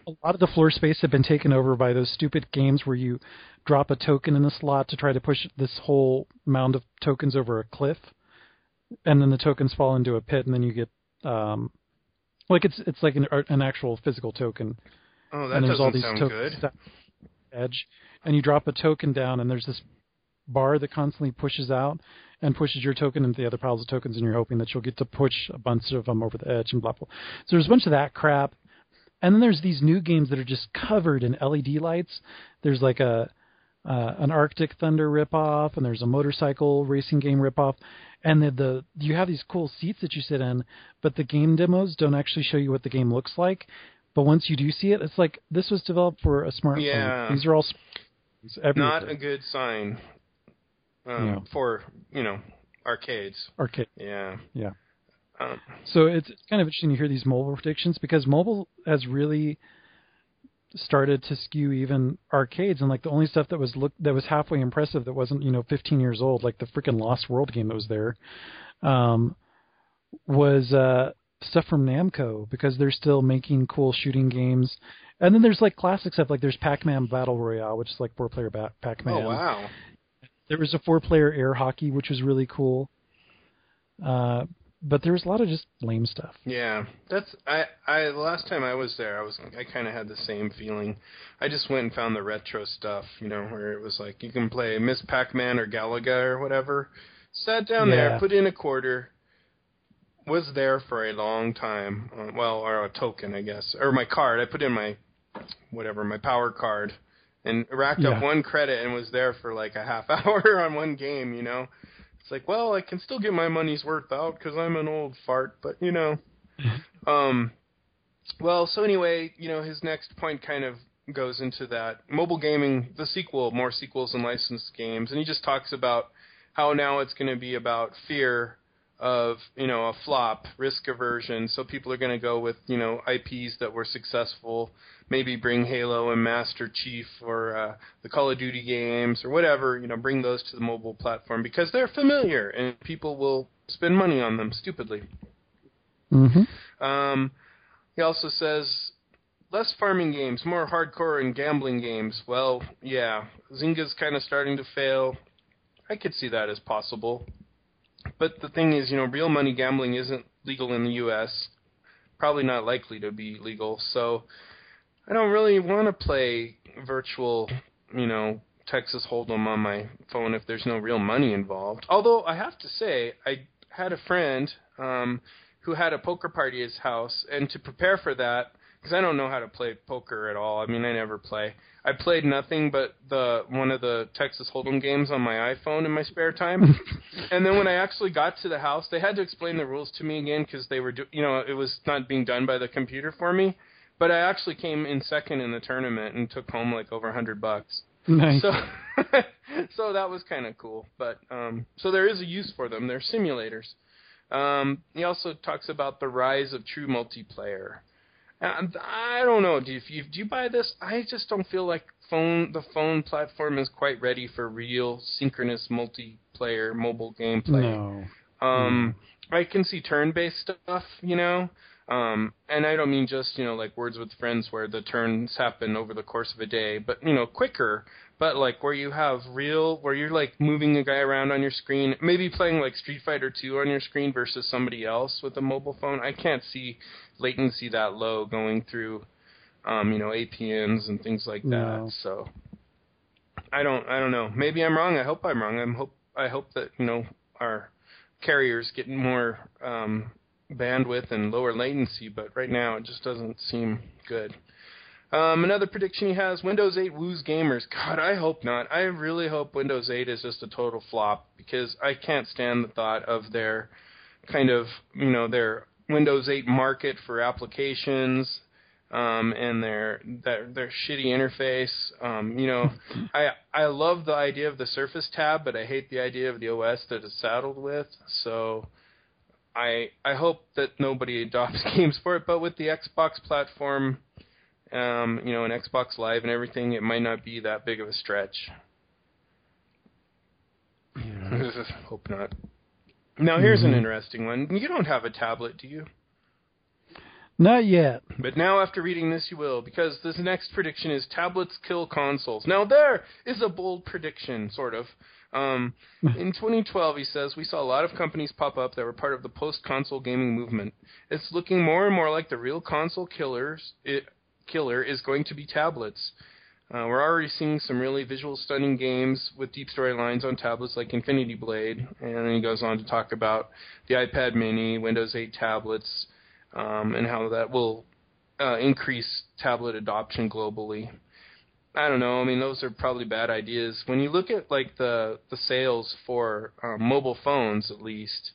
a lot of the floor space had been taken over by those stupid games where you drop a token in a slot to try to push this whole mound of tokens over a cliff, and then the tokens fall into a pit, and then you get um, like it's it's like an an actual physical token, oh, that and there's doesn't all these sound tokens good. edge, and you drop a token down, and there's this bar that constantly pushes out and pushes your token into the other piles of tokens, and you're hoping that you'll get to push a bunch of them over the edge and blah blah. So there's a bunch of that crap, and then there's these new games that are just covered in LED lights. There's like a uh, an Arctic Thunder ripoff, and there's a motorcycle racing game ripoff, and the, the you have these cool seats that you sit in, but the game demos don't actually show you what the game looks like. But once you do see it, it's like this was developed for a smartphone. Yeah. These are all Not a good sign um, Yeah. for you know arcades. arcade. Yeah. Yeah. Um, So it's kind of interesting to hear these mobile predictions because mobile has really started to skew even arcades and like the only stuff that was look that was halfway impressive that wasn't you know 15 years old like the freaking Lost World game that was there um, was uh, stuff from Namco because they're still making cool shooting games. And then there's like classic stuff like there's Pac-Man Battle Royale which is like four player ba- Pac-Man. Oh wow. there was a four player air hockey which was really cool. Uh, but there was a lot of just lame stuff Yeah, that's I. I the last time I was there, I was I kind of had the same feeling. I just went and found the retro stuff, you know, where it was like you can play Miss Pac-Man or Galaga or whatever. Sat down there, put in a quarter. Was there for a long time. Uh, well, or a token, I guess, or my card. I put in my whatever my power card and racked up one credit and was there for like a half hour on one game. You know, it's like, well, I can still get my money's worth out because I'm an old fart, but you know, um, well, so anyway, you know, his next point kind of goes into that. Mobile gaming, the sequel, more sequels and licensed games, and he just talks about how now it's going to be about fear of you know a flop, risk aversion. So people are going to go with you know IPs that were successful, maybe bring Halo and Master Chief or uh, the Call of Duty games or whatever. You know, bring those to the mobile platform because they're familiar and people will spend money on them stupidly. Mm-hmm. Um, he also says less farming games, more hardcore and gambling games. Well, yeah, Zynga's kind of starting to fail. I could see that as possible. But the thing is, you know, real money gambling isn't legal in the U.S. Probably not likely to be legal. So I don't really want to play virtual, you know, Texas Hold'em on my phone if there's no real money involved. Although I have to say, I had a friend um, who had a poker party at his house, and to prepare for that, because I don't know how to play poker at all. I mean, I never play. I played nothing but the one of the Texas Hold'em games on my iPhone in my spare time. and then when I actually got to the house, they had to explain the rules to me again because they were, do- you know, it was not being done by the computer for me. But I actually came in second in the tournament and took home like over a hundred bucks. Nice. So, so that was kind of cool. But um, so there is a use for them. They're simulators. Um, he also talks about the rise of true multiplayer. I don't know. Do you, you, do you buy this? I just don't feel like phone the phone platform is quite ready for real synchronous multiplayer mobile gameplay. no. Um, I can see turn-based stuff, you know, um, and I don't mean just you know like Words with Friends where the turns happen over the course of a day, but you know quicker. But like where you have real, where you're like moving a guy around on your screen, maybe playing like Street Fighter 2 on your screen versus somebody else with a mobile phone. I can't see latency that low going through, um, you know, APNs and things like that. No. So I don't, I don't know. Maybe I'm wrong. I hope I'm wrong. I'm hope, I hope that you know our carriers get more um, bandwidth and lower latency, but right now it just doesn't seem good. Um, another prediction he has: Windows 8 woos gamers. God, I hope not. I really hope Windows 8 is just a total flop because I can't stand the thought of their kind of you know their Windows 8 market for applications um, and their their their shitty interface. Um, you know, I I love the idea of the Surface tab, but I hate the idea of the OS that it's saddled with. So I I hope that nobody adopts games for it. But with the Xbox platform, um, you know, and Xbox Live and everything, it might not be that big of a stretch. hope not. Now here's an Mhm. interesting one. You don't have a tablet, do you? Not yet. But now, after reading this, you will, because this next prediction is tablets kill consoles. Now, there is a bold prediction, sort of. Um, in 2012, he says, we saw a lot of companies pop up that were part of the post console gaming movement. It's looking more and more like the real console killers, it, killer is going to be tablets. Uh, we're already seeing some really visual stunning games with deep storylines on tablets like Infinity Blade, and then he goes on to talk about the iPad Mini, Windows 8 tablets, um, and how that will uh, increase tablet adoption globally. I don't know. I mean, those are probably bad ideas. When you look at like the the sales for um, mobile phones, at least,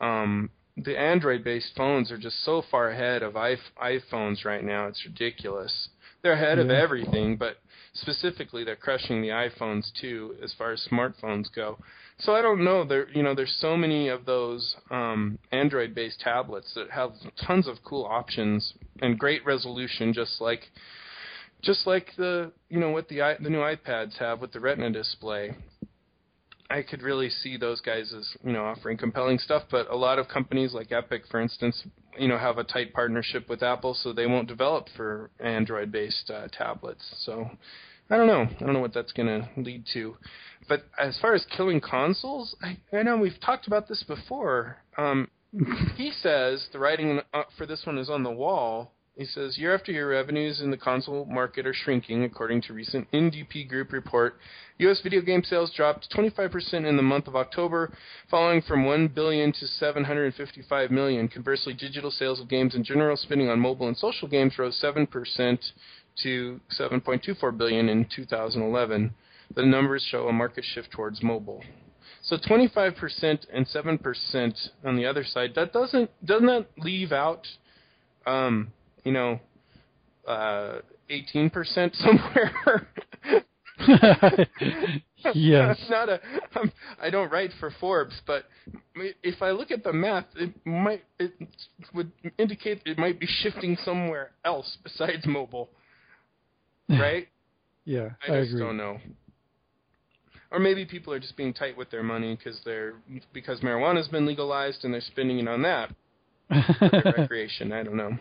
um, the Android-based phones are just so far ahead of iPhones right now. It's ridiculous. They're ahead of everything, but specifically, they're crushing the iPhones too, as far as smartphones go. So I don't know. There, you know, there's so many of those um, Android-based tablets that have tons of cool options and great resolution, just like, just like the, you know, what the i- the new iPads have with the Retina display. I could really see those guys as, you know, offering compelling stuff. But a lot of companies like Epic, for instance, you know, have a tight partnership with Apple, so they won't develop for Android-based uh, tablets. So I don't know. I don't know what that's going to lead to. But as far as killing consoles, I, I know we've talked about this before. Um, he says the writing uh, for this one is on the wall. He says year after year, revenues in the console market are shrinking, according to recent NDP Group report. U.S. video game sales dropped 25% in the month of October, falling from 1 billion to 755 million. Conversely, digital sales of games and general spending on mobile and social games rose 7% to 7.24 billion in 2011. The numbers show a market shift towards mobile. So 25% and 7% on the other side. That doesn't doesn't that leave out, um, you know, uh, 18% somewhere. yes. I'm not a. I'm, I don't write for Forbes, but if I look at the math, it might it would indicate it might be shifting somewhere else besides mobile, right? yeah, I I, just agree. don't know. Or maybe people are just being tight with their money because they're because marijuana's been legalized and they're spending it on that recreation. I don't know.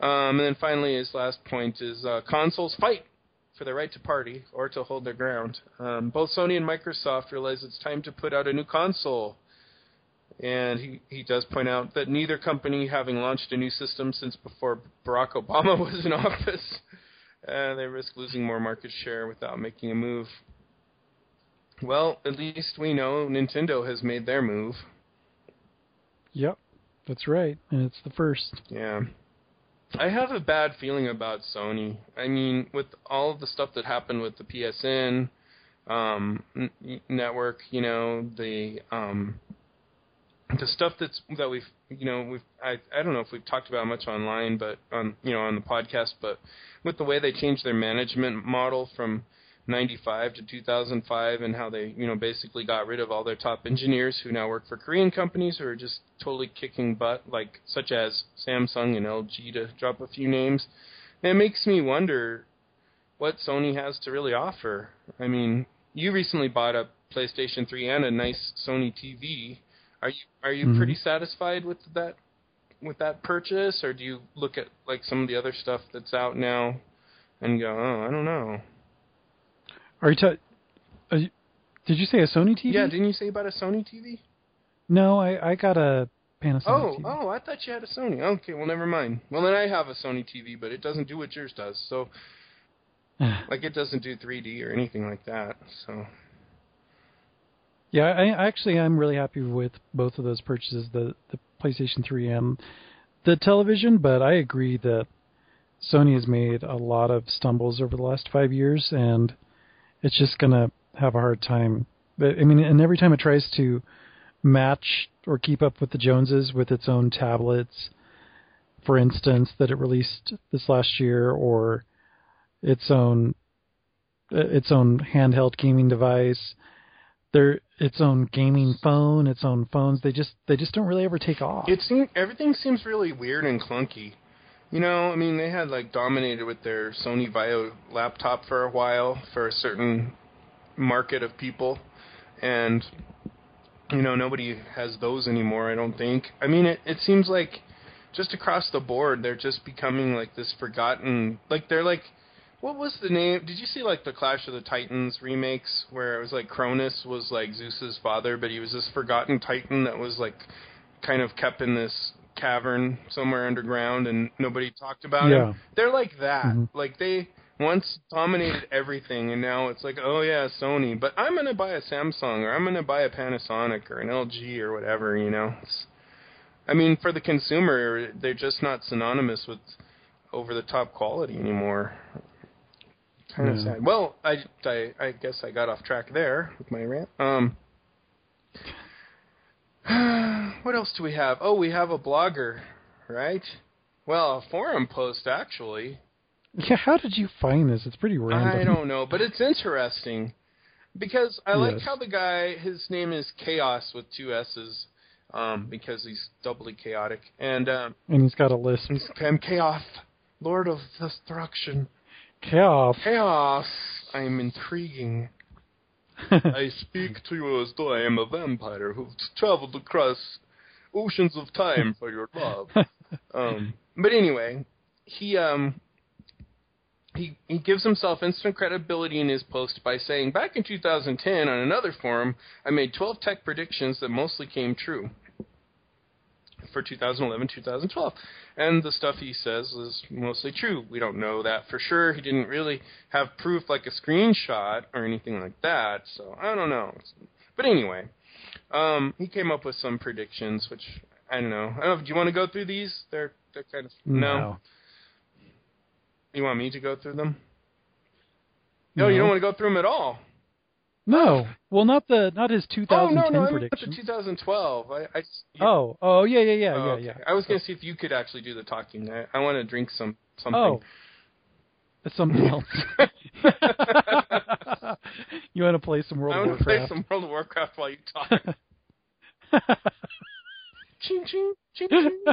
Um, and then finally, his last point is uh, consoles fight for the right to party or to hold their ground. Um, both Sony and Microsoft realize it's time to put out a new console. And he, he does point out that neither company, having launched a new system since before Barack Obama was in office, uh, they risk losing more market share without making a move. Well, at least we know Nintendo has made their move. Yep, that's right, and it's the first. Yeah. I have a bad feeling about Sony. I mean, with all of the stuff that happened with the PSN um, n- network, you know, the um, the stuff that's that we've, you know, we've I I don't know if we've talked about much online, but on you know on the podcast, but with the way they changed their management model from 95 to 2005 and how they, you know, basically got rid of all their top engineers who now work for Korean companies who are just totally kicking butt, like such as Samsung and LG to drop a few names. And it makes me wonder what Sony has to really offer. I mean, you recently bought a PlayStation 3 and a nice Sony TV. Are you are you Mhm. pretty satisfied with that with that purchase or do you look at like some of the other stuff that's out now and go, "Oh, I don't know." Are you? Ta- are you did you say a Sony TV? Yeah, didn't you say about a Sony TV? no, I I got a Panasonic Oh, TV. oh, I thought you had a Sony. Okay, well, never mind. Well, then I have a Sony TV, but it doesn't do what yours does. So, like, it doesn't do 3D or anything like that. So, Yeah, I, I actually I'm really happy with both of those purchases, the the PlayStation 3 and the television. But I agree that Sony has made a lot of stumbles over the last five years, and it's just gonna have a hard time. But I mean, and every time it tries to match or keep up with the Joneses with its own tablets, for instance, that it released this last year, or its own its own handheld gaming device their its own gaming phone, its own phones. They just they just don't really ever take off. it seems everything seems really weird and clunky. You know, I mean, they had like dominated with their Sony Vaio laptop for a while for a certain market of people, and you know nobody has those anymore. I don't think. I mean, it it seems like just across the board they're just becoming like this forgotten. Like they're like. What was the name? Did you see like the Clash of the Titans remakes where it was like Cronus was like Zeus's father, but he was this forgotten titan that was like kind of kept in this cavern somewhere underground and nobody talked about Yeah. him. They're like that. Mhm. Like they once dominated everything and now it's like, oh yeah, Sony, but I'm going to buy a Samsung or I'm going to buy a Panasonic or an LG or whatever, you know. It's, I mean, for the consumer, they're just not synonymous with over the top quality anymore. Kind of Yeah. sad. Well, I, I I guess I got off track there with my rant. Um what else do we have? Oh, we have a blogger, right? Well, a forum post actually. yeah, how did you find this? It's pretty random. I don't know, but it's interesting because I like how the guy his name is Chaos with two S's, um, because he's doubly chaotic, and um, And he's got a list. he's I'm Chaos, Lord of Destruction. Chaos. Chaos, I am intriguing. I speak to you as though I am a vampire who's traveled across oceans of time for your love. um, but anyway, he um he he gives himself instant credibility in his post by saying, "Back in 2010, on another forum, I made 12 tech predictions that mostly came true." For 2011, 2012, and the stuff he says is mostly true. We don't know that for sure. He didn't really have proof like a screenshot or anything like that, so I don't know. But anyway, um, he came up with some predictions, which I don't know. I don't know. Do you want to go through these? They're they're kind of no. You want me to go through them? No, you don't want to go through them at all. No, well, not the not his Oh 2010 no, no, I meant prediction. the 2012. I, I yeah. Oh, oh yeah, yeah, yeah, Oh, yeah, okay. yeah. I was gonna see if you could actually do the talking. I, I want to drink some something. Oh, something else. you want to play some World of Warcraft? I want to play some World of Warcraft while you talk. ching ching ching ching.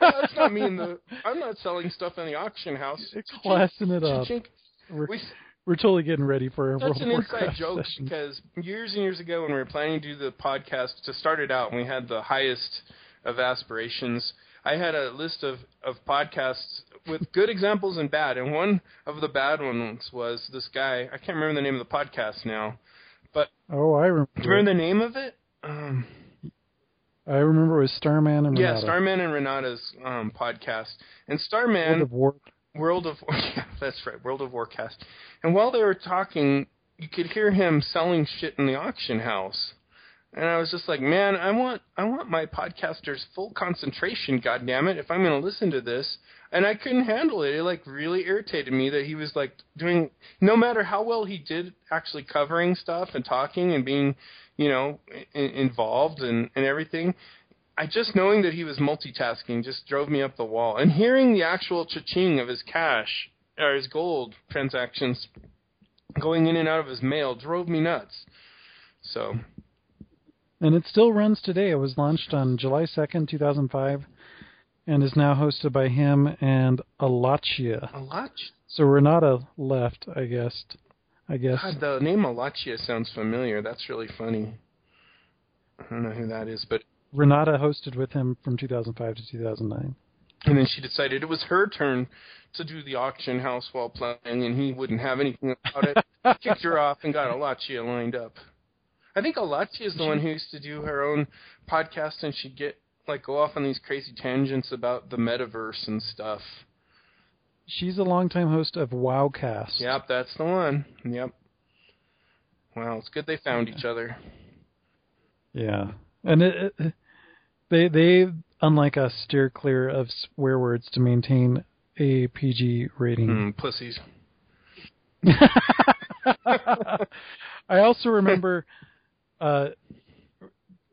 Oh, that's not me in the. I'm not selling stuff in the auction house. Classing it up. Ching. We're, We, we're totally getting ready for a that's World an of inside joke session. because years and years ago when we were planning to do the podcast to start it out, and we had the highest of aspirations. I had a list of, of podcasts with good examples and bad, and one of the bad ones was this guy. I can't remember the name of the podcast now. But Oh, I remember. Do you remember the name of it? Um, I remember it was Starman and yeah, Starman and Renata's um, podcast. And Starman, World of War. World of yeah, that's right, World of Warcast. And while they were talking, you could hear him selling shit in the auction house. And I was just like, man, I want I want my podcaster's full concentration, God damn it, if I'm going to listen to this. And I couldn't handle it. It like really irritated me that he was like doing no matter how well he did actually covering stuff and talking and being, you know, in, involved and and everything. I just knowing that he was multitasking just drove me up the wall. And hearing the actual cha-ching of his cash or his gold transactions going in and out of his mail drove me nuts. So And it still runs today. It was launched on July 2nd, 2005, and is now hosted by him and Alachia. a lot. So Renata left, I guess. I guess. God, the name Alachia sounds familiar. That's really funny. I don't know who that is, but Renata hosted with him from 2005 to 2009. and then she decided it was her turn to do the auction house while playing, and he wouldn't have anything about it. Kicked her off and got Alachia lined up. I think Alachia is the one who used to do her own podcast, and she'd get like go off on these crazy tangents about the metaverse and stuff. She's a longtime host of Wowcast. Yep, that's the one. Yep. Well, it's good they found each other. Yeah, and it, it, they they unlike us steer clear of swear words to maintain a PG rating. Hmm, pussies. I also remember, uh,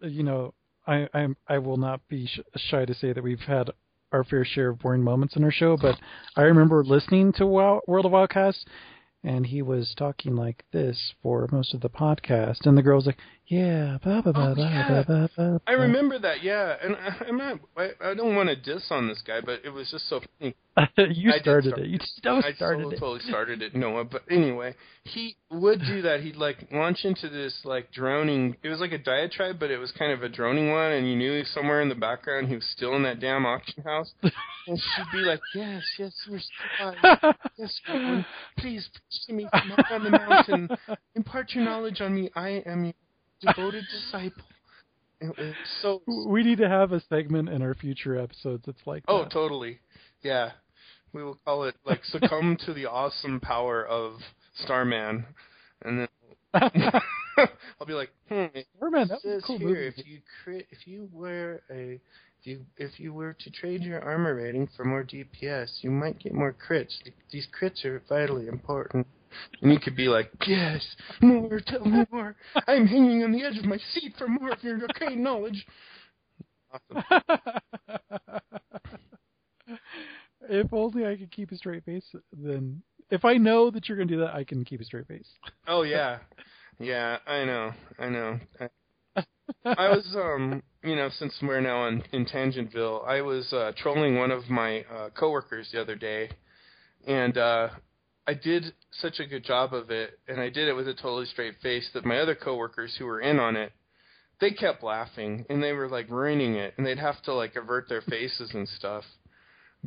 you know, I I'm, I will not be sh- shy to say that we've had our fair share of boring moments in our show, but I remember listening to WoW, World of Wildcast, and he was talking like this for most of the podcast, and the girl's like, "Yeah, blah blah blah Oh, yeah. blah blah." I blah." remember that, yeah, and I, I'm not. I, I don't want to diss on this guy, but it was just so funny. you I started start- it. You I started totally, it. totally started it, Noah. But anyway, he would do that. He'd like launch into this like droning. It was like a diatribe, but it was kind of a droning one, and you knew somewhere in the background he was still in that damn auction house. and she'd be like, "Yes, yes, you're still alive. Yes. Please preach to me from up on the mountain. Impart your knowledge on me. I am your devoted disciple." It was so. we need to have a segment in our future episodes that's like Oh, that. totally. Yeah. We will call it like succumb to the awesome power of Starman, and then I'll be like, hmm. It Starman, that was cool here movie. if you crit, if you were a if you if you were to trade your armor rating for more DPS, you might get more crits. These crits are vitally important. And you could be like, yes, more, tell me more. I'm hanging on the edge of my seat for more of your arcane knowledge. Awesome. if only I could keep a straight face, then if I know that you're going to do that, I can keep a straight face. Oh yeah, yeah. I know, I know. I, I was, um, you know, since we're now in, in Tangentville, I was uh, trolling one of my uh, coworkers the other day, and uh, I did such a good job of it, and I did it with a totally straight face that my other coworkers who were in on it, they kept laughing and they were like ruining it, and they'd have to like avert their faces and stuff.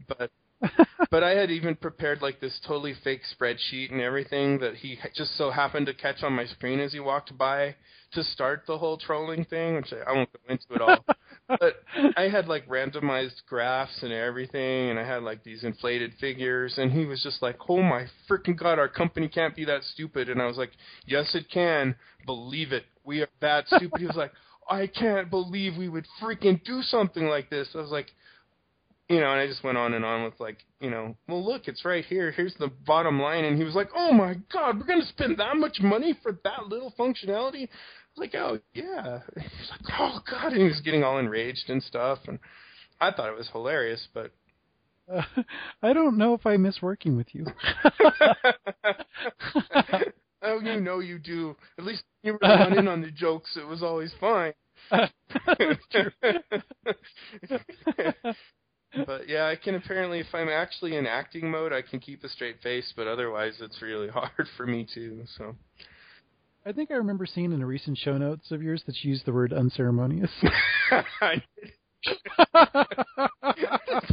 But but I had even prepared like this totally fake spreadsheet and everything that he just so happened to catch on my screen as he walked by to start the whole trolling thing, which I, I won't go into at all. but I had like randomized graphs and everything, and I had like these inflated figures, and he was just like, "Oh my freaking god, our company can't be that stupid." And I was like, "Yes, it can. Believe it. We are that stupid." he was like, "I can't believe we would freaking do something like this." I was like, you know, and I just went on and on with like, you know, well, look, it's right here. Here's the bottom line. And he was like, oh my god, we're gonna spend that much money for that little functionality. Like, oh yeah. He's like, oh god, and he was getting all enraged and stuff. And I thought it was hilarious, but Uh, I don't know if I miss working with you. oh, you know you do. At least you were the in on the jokes. It was always fine. But yeah, I can apparently, if I'm actually in acting mode, I can keep a straight face, but otherwise, it's really hard for me too. So I think I remember seeing in a recent show notes of yours that you used the word unceremonious.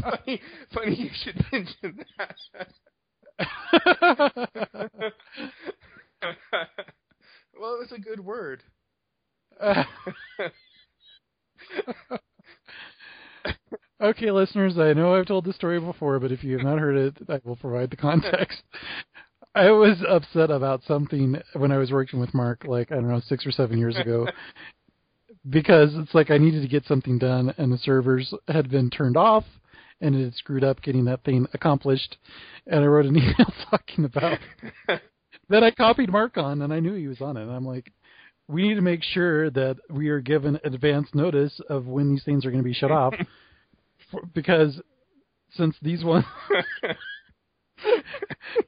Funny, funny you should mention that. well, it was a good word. okay, listeners, I know I've told this story before, but if you have not heard it, I will provide the context. I was upset about something when I was working with Mark, like, I don't know, six or seven years ago, because it's like I needed to get something done, and the servers had been turned off, and it had screwed up getting that thing accomplished. And I wrote an email talking about that I copied Mark on, and I knew he was on it. And I'm like, we need to make sure that we are given advance notice of when these things are going to be shut off, for, because since these ones,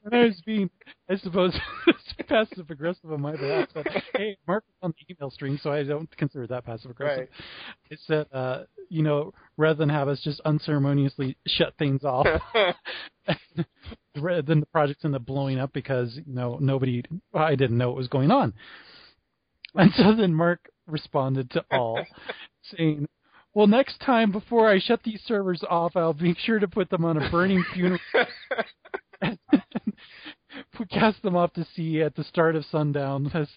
and I was being, I suppose, passive aggressive on my behalf. But hey, Mark is on the email stream, so I don't consider that passive aggressive. Right. It's that uh, you know, rather than have us just unceremoniously shut things off, rather than the projects end up blowing up because you know nobody, I didn't know what was going on. And so then Mark responded to all, saying, "Well, next time before I shut these servers off, I'll make sure to put them on a burning funeral." we cast them off to sea at the start of sundown.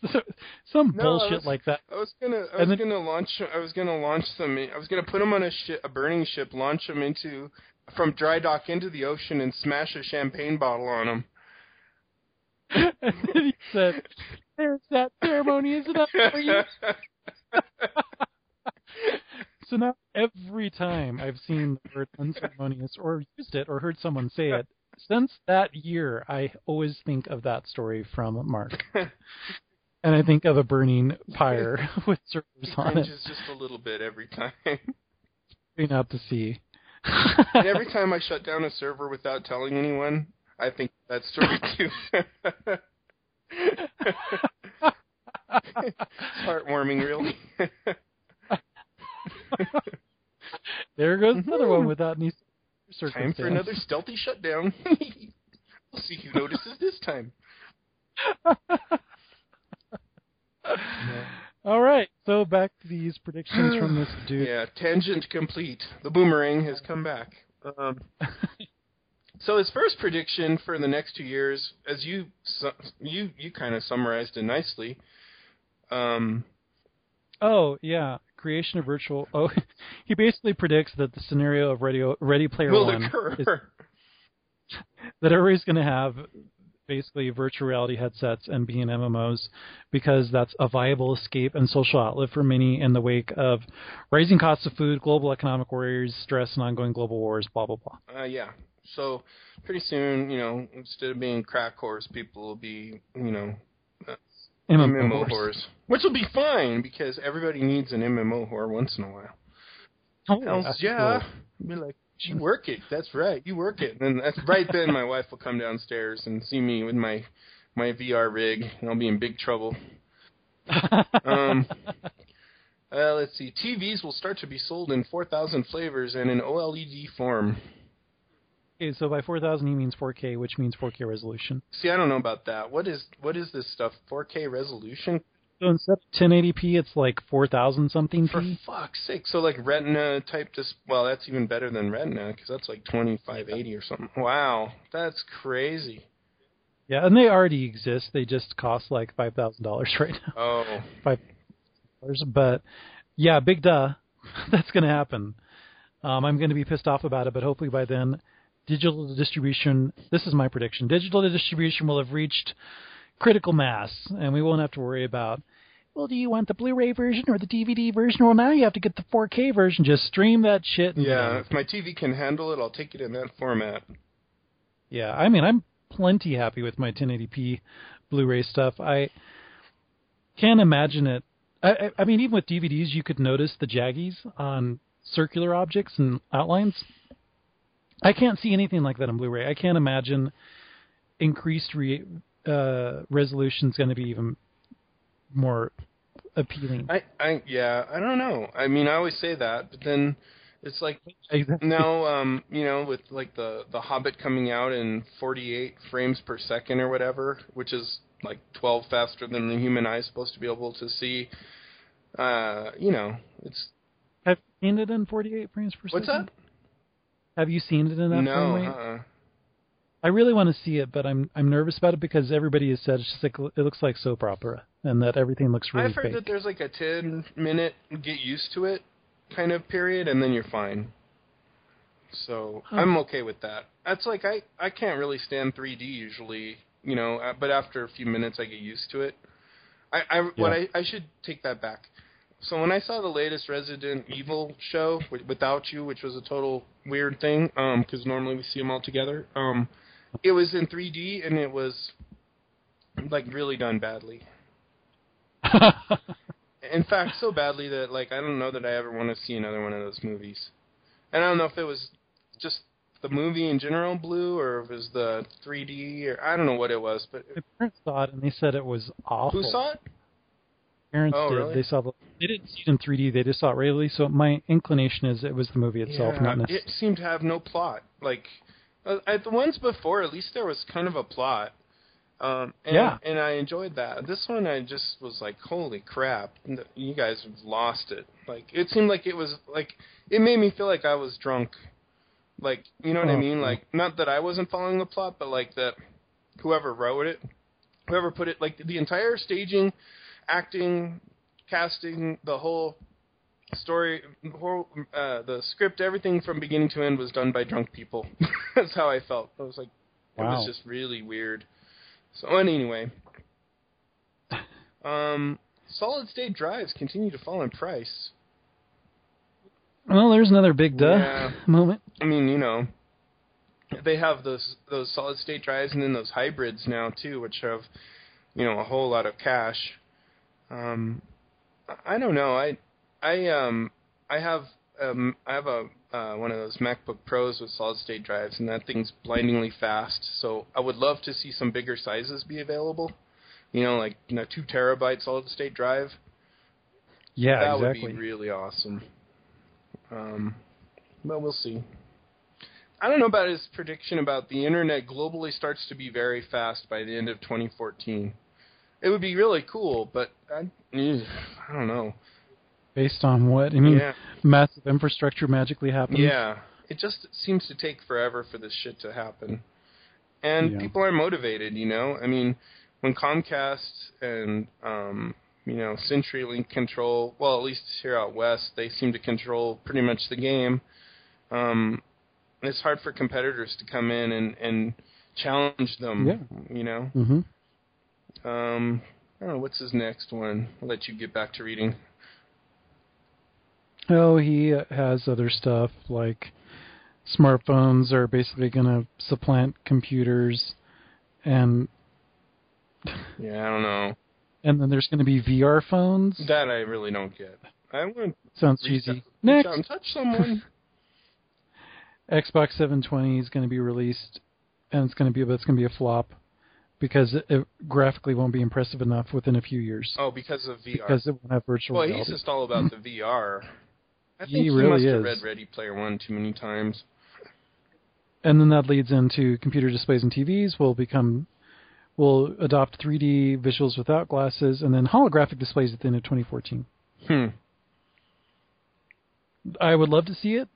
Some No, bullshit was- like that. I was gonna, I was then- gonna launch, I was gonna launch them. I was gonna put them on a ship, a burning ship, launch them into from dry dock into the ocean, and smash a champagne bottle on them. and then he said, "There's that ceremony, isn't it for you?" So now every time I've seen the word unceremonious or used it or heard someone say it, since that year, I always think of that story from Mark. And I think of a burning pyre with servers on it just a little bit every time. going out to sea. and every time I shut down a server without telling anyone, I think that story too. it's heartwarming, really. there goes another one without any circumstance. Time for another stealthy shutdown. we'll see who notices this time. All right, so back to these predictions from this dude. Yeah, tangent complete. The boomerang has come back. Um, so his first prediction for the next two years, as you you you kind of summarized it nicely. Um, Oh yeah, creation of virtual. Oh, he basically predicts that the scenario of Ready Ready Player will One occur. is that everybody's going to have basically virtual reality headsets and be in MMOs because that's a viable escape and social outlet for many in the wake of rising costs of food, global economic worries, stress, and ongoing global wars. Blah blah blah. Uh, yeah. So pretty soon, you know, instead of being crack whores, people will be, you know, uh, MMO whores, which will be fine because everybody needs an MMO whore once in a while. Oh, Else, yeah, cool. be like, you work it. That's right, you work it. And that's right then my wife will come downstairs and see me with my my VR rig, and I'll be in big trouble. Um, Uh, let's see. TVs will start to be sold in 4,000 flavors and in OLED form. Okay, so by 4,000 he means 4K, which means 4K resolution. See, I don't know about that. What is what is this stuff? 4K resolution? So instead of 1080p, it's like 4,000 something For p. fuck's sake! So like Retina type dis Well, that's even better than Retina because that's like 2580 or something. Wow, that's crazy. Yeah, and they already exist. They just cost like five thousand dollars right now. Oh, Five dollars, but yeah, big duh, that's going to happen. Um, I'm going to be pissed off about it, but hopefully by then, digital distribution. This is my prediction. Digital distribution will have reached critical mass, and we won't have to worry about well, do you want the Blu-ray version or the DVD version? Well, now you have to get the 4K version. Just stream that shit. Yeah, if my TV can handle it, I'll take it in that format. Yeah, I mean, I'm plenty happy with my 1080p Blu-ray stuff. I can't imagine it. I, I, I mean, even with DVDs, you could notice the jaggies on circular objects and outlines. I can't see anything like that on Blu-ray. I can't imagine increased re, uh, resolution is going to be even more appealing. I, I, yeah, I don't know. I mean, I always say that, but then it's like Exactly. now, um, you know, with like the the Hobbit coming out in 48 frames per second or whatever, which is like 12 faster than the human eye is supposed to be able to see. Uh, you know, it's Have you seen it in 48 frames per what's second? that? Have you seen it in that no, frame rate? uh-uh. I really want to see it, but I'm I'm nervous about it because everybody has said it's just like it looks like soap opera and that everything looks really I've heard fake. that there's like a 10 minute get used to it kind of period, and then you're fine. So Huh. I'm okay with that. That's like I I can't really stand 3D usually, you know, uh, but after a few minutes I get used to it. I I what I I should take that back. So when I saw the latest Resident Evil show with, without you, which was a total weird thing, um, because normally we see them all together, um, it was in 3D and it was like really done badly. In fact, so badly that like I don't know that I ever want to see another one of those movies. And I don't know if it was just the movie in general blue or if it was the 3D or I don't know what it was, but My parents saw it and they said it was awful. who saw it? Parents Oh, did. really? They saw the. They didn't see it in 3D. They just saw it regularly. So my inclination is it was the movie itself, yeah, not necessarily. it seemed to have no plot. Like uh, at the ones before, at least there was kind of a plot. Um, and, Yeah. and I enjoyed that. This one, I just was like, "Holy crap! You guys lost it." Like it seemed like it was like it made me feel like I was drunk. Like you know what I Oh, mean? okay. Like not that I wasn't following the plot, but like that whoever wrote it, whoever put it, like the entire staging, acting, casting, the whole story, the whole, uh, the script, everything from beginning to end was done by drunk people. That's how I felt. I was like, it was just really weird. So anyway, um, solid state drives continue to fall in price. Well, there's another big duh Yeah. moment. I mean, you know, they have those those solid state drives and then those hybrids now too, which have, you know, a whole lot of cache. Um, I don't know. I I um I have um I have a uh, one of those MacBook Pros with solid state drives, and that thing's blindingly fast. So I would love to see some bigger sizes be available. You know, like you know, two terabyte solid state drive. Yeah, that exactly. would be really awesome. Um, but we'll see. I don't know about his prediction about the internet globally starts to be very fast by the end of 2014. It would be really cool, but I, I don't know. Based on what? I mean, Yeah, massive infrastructure magically happens. yeah. It just seems to take forever for this shit to happen, and Yeah. people are motivated. You know, I mean, when Comcast and um, you know CenturyLink control, well, at least here out west, they seem to control pretty much the game. Um, it's hard for competitors to come in and and challenge them. Yeah. You know. hmm Um, I don't know what's his next one. I'll let you get back to reading. Oh, he uh, has other stuff like smartphones are basically going to supplant computers, and Yeah, I don't know. and then there's going to be VR phones. That I really don't get. I want Sounds cheesy. out- Next, out touch someone. Xbox 720 is going to be released, and it's going to be but it's going to be a flop because it, it graphically won't be impressive enough within a few years oh, because of VR. because it won't have virtual well, reality. he's just all about the VR. I think He he, really must have is. read Ready Player One too many times. and then that leads into computer displays and TVs will become will adopt 3D visuals without glasses, and then holographic displays at the end of 2014. Hmm. I would love to see it.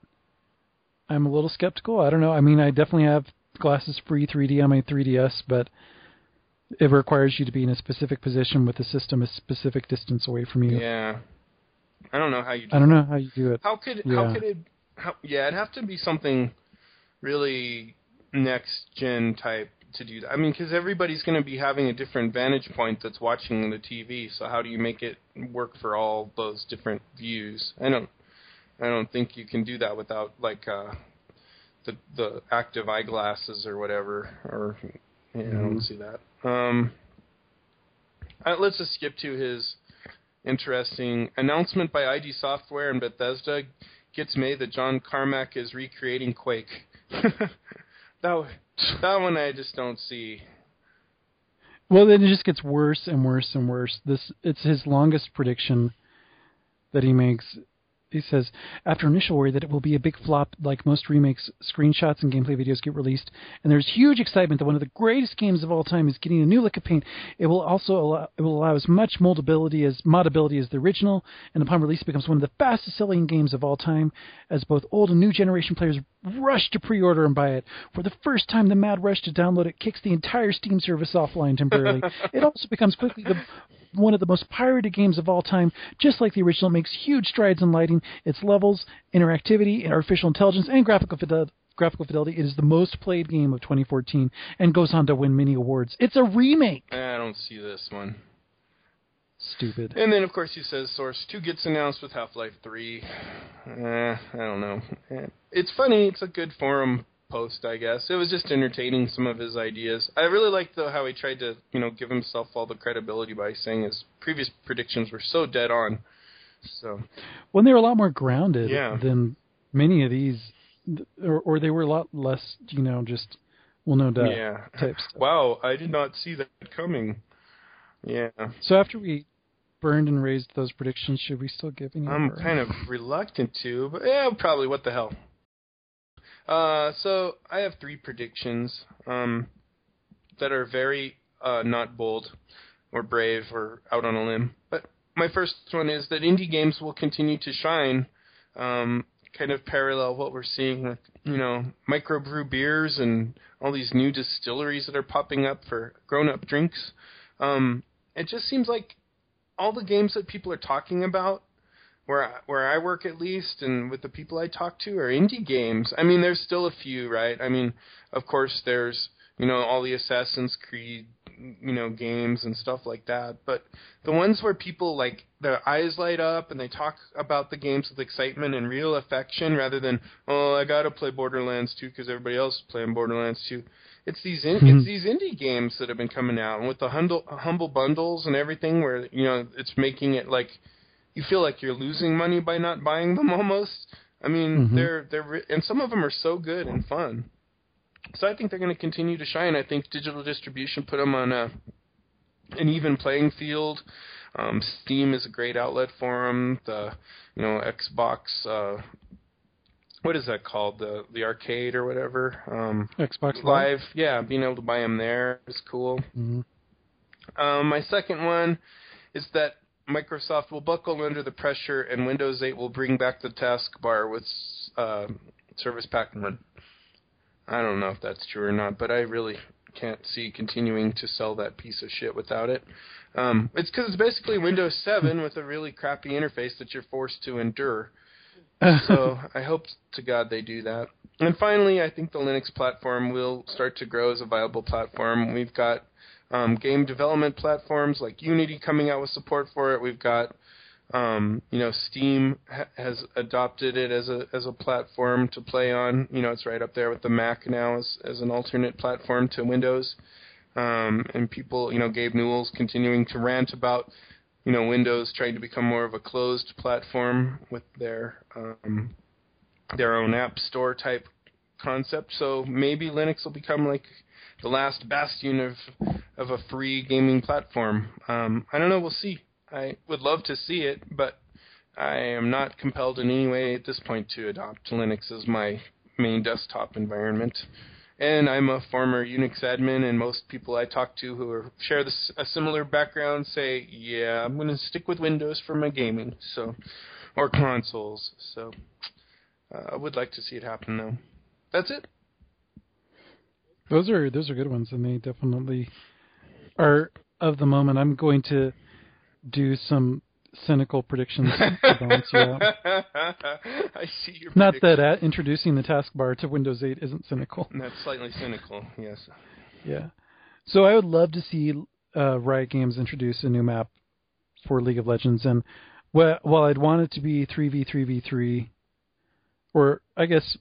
I'm a little skeptical. I don't know. I mean, I definitely have glasses free 3D on my 3DS, but it requires you to be in a specific position with the system a specific distance away from you. Yeah. I don't know how you. Do I don't know how you do it. How could Yeah. how could it? How, yeah, it'd have to be something really next gen type to do that. I mean, because everybody's going to be having a different vantage point that's watching the TV. So how do you make it work for all those different views? I don't, I don't think you can do that without like uh, the the active eyeglasses or whatever. Or yeah, I don't see that. Um, let's just skip to his interesting announcement by ID Software and Bethesda gets made that John Carmack is recreating Quake. that that one I just don't see. Well, then it just gets worse and worse and worse. This it's his longest prediction that he makes he says, after initial worry that it will be a big flop like most remakes, screenshots and gameplay videos get released, and there's huge excitement that one of the greatest games of all time is getting a new lick of paint. It will also allow, it will allow as much moldability as modability as the original, and upon release becomes one of the fastest selling games of all time, as both old and new generation players rush to pre-order and buy it. For the first time, the mad rush to download it kicks the entire Steam service offline temporarily. it also becomes quickly the one of the most pirated games of all time, just like the original, makes huge strides in lighting, its levels, interactivity, and artificial intelligence, and graphical fidelity. Graphical fidelity. It is the most played game of 2014 and goes on to win many awards. It's a remake. I don't see this one. Stupid. And then, of course, he says Source 2 gets announced with Half Life 3. Eh, I don't know. Eh, It's funny. It's a good forum post, I guess. It was just entertaining some of his ideas. I really liked, though, how he tried to, you know, give himself all the credibility by saying his previous predictions were so dead on. So, When they were a lot more grounded Yeah. than many of these, or, or they were a lot less, you know, just well, no doubt yeah. Wow, I did not see that coming. Yeah. So after we burned and raised those predictions, should we still give any? I'm kind of reluctant to, but yeah, probably. What the hell? Uh, so I have three predictions um, that are very uh, not bold or brave or out on a limb. But my first one is that indie games will continue to shine, um, kind of parallel what we're seeing with you know microbrew beers and all these new distilleries that are popping up for grown-up drinks. Um, it just seems like all the games that people are talking about where I, where I work at least, and with the people I talk to, are indie games. I mean, there's still a few, right? I mean, of course, there's you know all the Assassin's Creed, you know, games and stuff like that. But the ones where people like their eyes light up and they talk about the games with excitement and real affection, rather than oh, I gotta play Borderlands 2 because everybody else is playing Borderlands 2. It's these in, it's hmm. these indie games that have been coming out, and with the humble humble bundles and everything, where you know it's making it like you feel like you're losing money by not buying them almost. I mean, Mhm. they're they're and some of them are so good and fun. So I think they're going to continue to shine. I think digital distribution put them on a an even playing field. Um, Steam is a great outlet for them. The you know Xbox, uh, what is that called? The the arcade or whatever. Um, Xbox Live. Live, yeah, being able to buy them there is cool. Mhm. Um, my second one is that Microsoft will buckle under the pressure, and Windows 8 will bring back the taskbar with uh, Service Pack 1. I don't know if that's true or not, but I really can't see continuing to sell that piece of shit without it. Um, it's because it's basically Windows 7 with a really crappy interface that you're forced to endure. so I hope to God they do that. And finally, I think the Linux platform will start to grow as a viable platform. We've got um, game development platforms like Unity coming out with support for it. We've got um, you know Steam ha- has adopted it as a as a platform to play on. You know it's right up there with the Mac now as as an alternate platform to Windows. Um, and people, you know, Gabe Newell's continuing to rant about you know Windows trying to become more of a closed platform with their um, their own app store type concept. So maybe Linux will become like the last bastion of of a free gaming platform. Um, I don't know. We'll see. I would love to see it, but I am not compelled in any way at this point to adopt Linux as my main desktop environment. And I'm a former Unix admin, and most people I talk to who are, share this, a similar background say, "Yeah, I'm going to stick with Windows for my gaming." So, or consoles. So, uh, I would like to see it happen though. That's it. Those are those are good ones, and they definitely are of the moment. I'm going to do some cynical predictions to you out. I see your Not that uh, introducing the taskbar to Windows 8 isn't cynical. That's slightly cynical, yes. Yeah. So I would love to see uh, Riot Games introduce a new map for League of Legends, and well, while I'd want it to be three v three v three, or I guess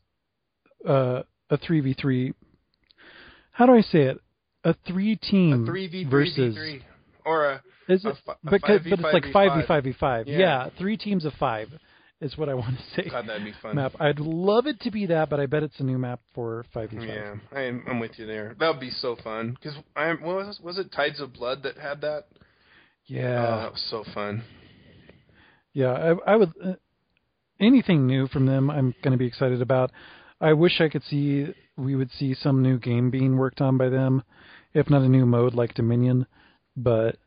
uh, a three v three. How do I say it? A three team A three v versus three or a is it? a but, 'cause- 5v5 but it's like five v five v five. Yeah. Yeah, three teams of five is what I want to say. God, that'd be fun. Map. I'd love it to be that, but I bet it's a new map for five v five. Yeah, I'm, I'm with you there. That would be so fun. Because I was was it Tides of Blood that had that? Oh, Yeah. that was so fun. Yeah, I, I would. Uh, anything new from them, I'm going to be excited about. I wish I could see we would see some new game being worked on by them, if not a new mode like Dominion. But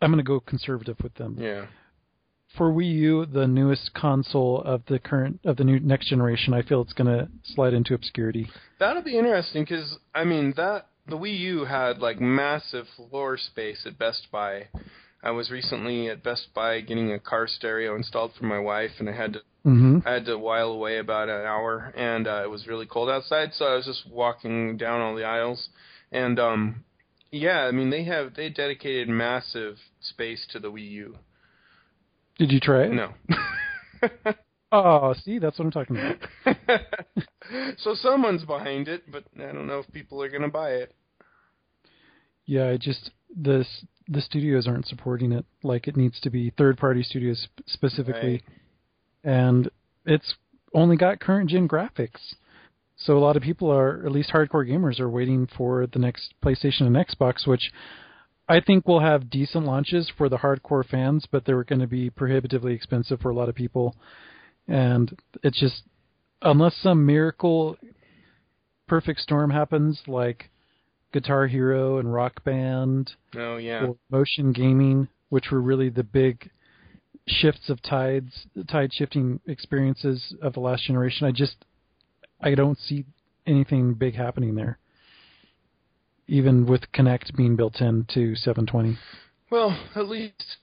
I'm going to go conservative with them. Yeah. For Wii U, the newest console of the current of the new next generation, I feel it's going to slide into obscurity. That'll be interesting because I mean that the Wii U had like massive floor space at Best Buy. I was recently at Best Buy getting a car stereo installed for my wife, and I had to Mm-hmm. I had to while away about an hour, and uh, it was really cold outside, so I was just walking down all the aisles, and um, yeah, I mean they have they dedicated massive space to the Wii U. Did you try it? No. Oh, see, that's what I'm talking about. so someone's behind it, but I don't know if people are going to buy it. Yeah, I just the s- the studios aren't supporting it like it needs to be. Third party studios sp- specifically, and it's only got current gen graphics. So a lot of people are, at least hardcore gamers, are waiting for the next PlayStation and Xbox, which I think will have decent launches for the hardcore fans, but they're going to be prohibitively expensive for a lot of people. And it's just unless some miracle perfect storm happens, like Guitar Hero and Rock Band Oh yeah. motion gaming, which were really the big shifts of tides, tide shifting experiences of the last generation. I just, I don't see anything big happening there. Even with Kinect being built in to 720. Well, at least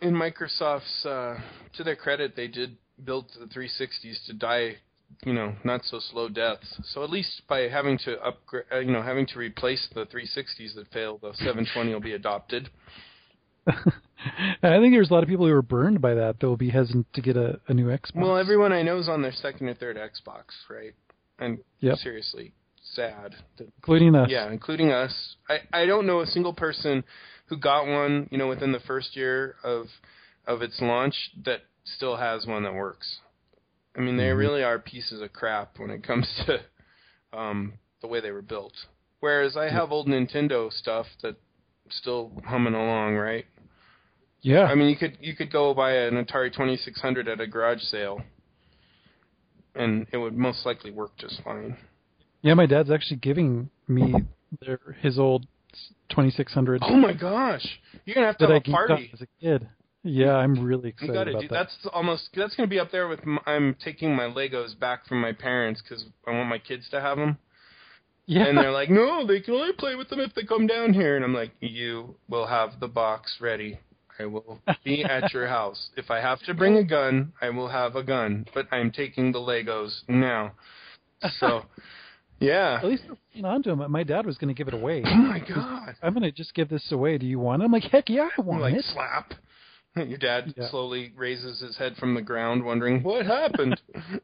in Microsoft's, uh, to their credit, they did build the 360s to die, you know, not so slow deaths. So at least by having to upgrade, uh, you know, having to replace the 360s that failed, the 720 will be adopted. I think there's a lot of people who are burned by that that will be hesitant to get a, a new Xbox. Well, everyone I know is on their second or third Xbox, right? And Yep. seriously, sad. including us. Yeah, including us. I I don't know a single person who got one, you know, within the first year of of its launch that still has one that works. I mean, they Mhm. really are pieces of crap when it comes to um the way they were built. Whereas I have old Nintendo stuff that's still humming along, right? Yeah. I mean, you could you could go buy an Atari 2600 at a garage sale and it would most likely work just fine. yeah, my dad's actually giving me their, his old 2600 Oh my gosh. You're going to have to that I have a party. as a kid. Yeah, I'm really excited gotta about do that. that's almost that's gonna be up there with my, I'm taking my Legos back from my parents because I want my kids to have them, yeah. and they're like, no, they can only play with them if they come down here, and I'm like, you will have the box ready. I will be at your house. If I have to bring a gun, I will have a gun, but I'm taking the Legos now. So, yeah. At least they're on to him. My dad was going to give it away. Oh my god. I'm going to just give this away. Do you want it? I'm like, heck yeah, I want like it. slap. Your dad Yeah. slowly raises his head from the ground, wondering what happened.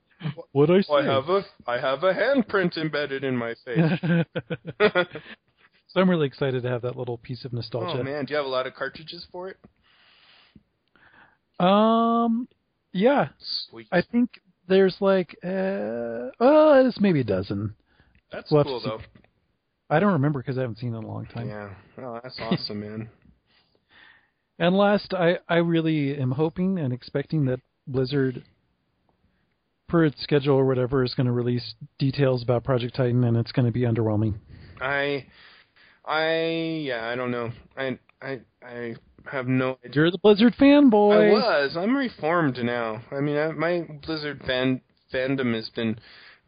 What I say? I have a I have a handprint embedded in my face. so I'm really excited to have that little piece of nostalgia. oh man, do you have a lot of cartridges for it? Um, yeah, Sweet. I think there's like, uh, well, it's maybe a dozen. That's we'll cool though. I don't remember because I haven't seen it in a long time. Yeah. well, that's awesome, man. And last, I, I really am hoping and expecting that Blizzard, per its schedule or whatever, is going to release details about Project Titan, and it's going to be underwhelming. I I yeah, I don't know. I I I have no idea. You're the Blizzard fanboy. I was. I'm reformed now. I mean, I, my Blizzard fan fandom has been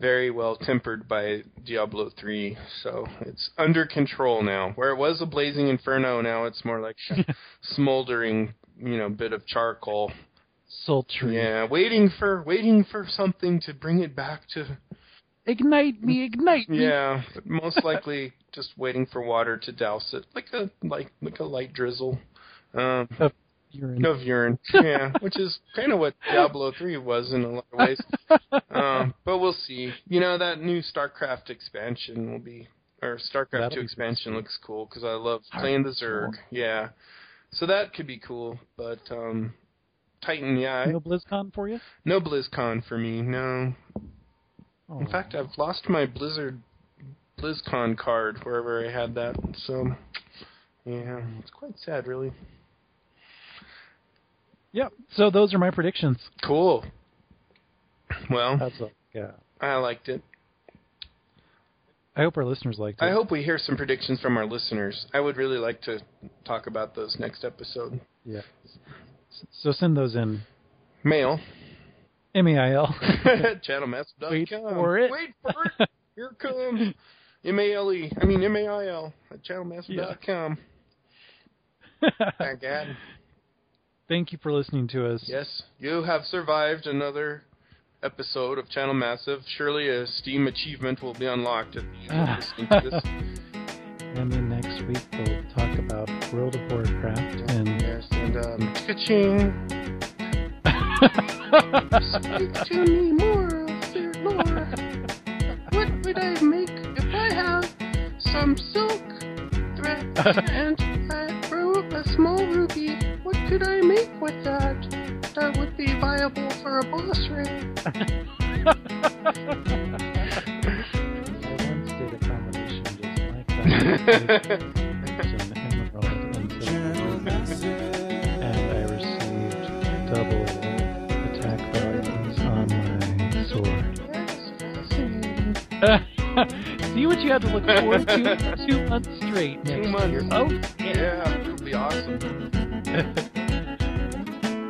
very well tempered by Diablo 3, so it's under control now. Where it was a blazing inferno, now it's more like a smoldering, you know, bit of charcoal. Sultry. Yeah, waiting for waiting for something to bring it back to Ignite me, ignite me. Yeah, most likely just waiting for water to douse it, like a like like a light drizzle. Um, Urine. of urine. Yeah, which is kind of what Diablo 3 was in a lot of ways. Um, but we'll see. You know, that new StarCraft expansion will be, or StarCraft That'll 2 expansion looks cool because I love playing the Zerg. cool. Yeah. So that could be cool. But, um, Titan, yeah. I, No BlizzCon for you? no BlizzCon for me, no. Oh. In fact, I've lost my Blizzard BlizzCon card wherever I had that. So, yeah, it's quite sad, really. Yep. So those are my predictions. Cool. Well, That's a, yeah. I liked it. I hope our listeners liked it. I hope we hear some predictions from our listeners. I would really like to talk about those next episode. Yeah. So send those in. Mail. M-A-I-L. Channelmassive.com. Wait for it. Wait for it. Here comes. M-A-L-E. I mean M-A-I-L at channelmassive.com. Thank God. Thank you for listening to us. Yes, you have survived another episode of Channel Massive. Surely a Steam achievement will be unlocked at the end of listening to this. And then next week we'll talk about World of Warcraft and Yes, and um, ka-ching. Speak to me more their lore. What would I make if I have some silk thread and I grow a small ruby? What could I make with that? That would be viable for a boss ring? I once did a combination just like that. And I received double attack values on my sword. See what you had to look forward to two months straight next Two months. year. Oh, Yeah, it would be awesome.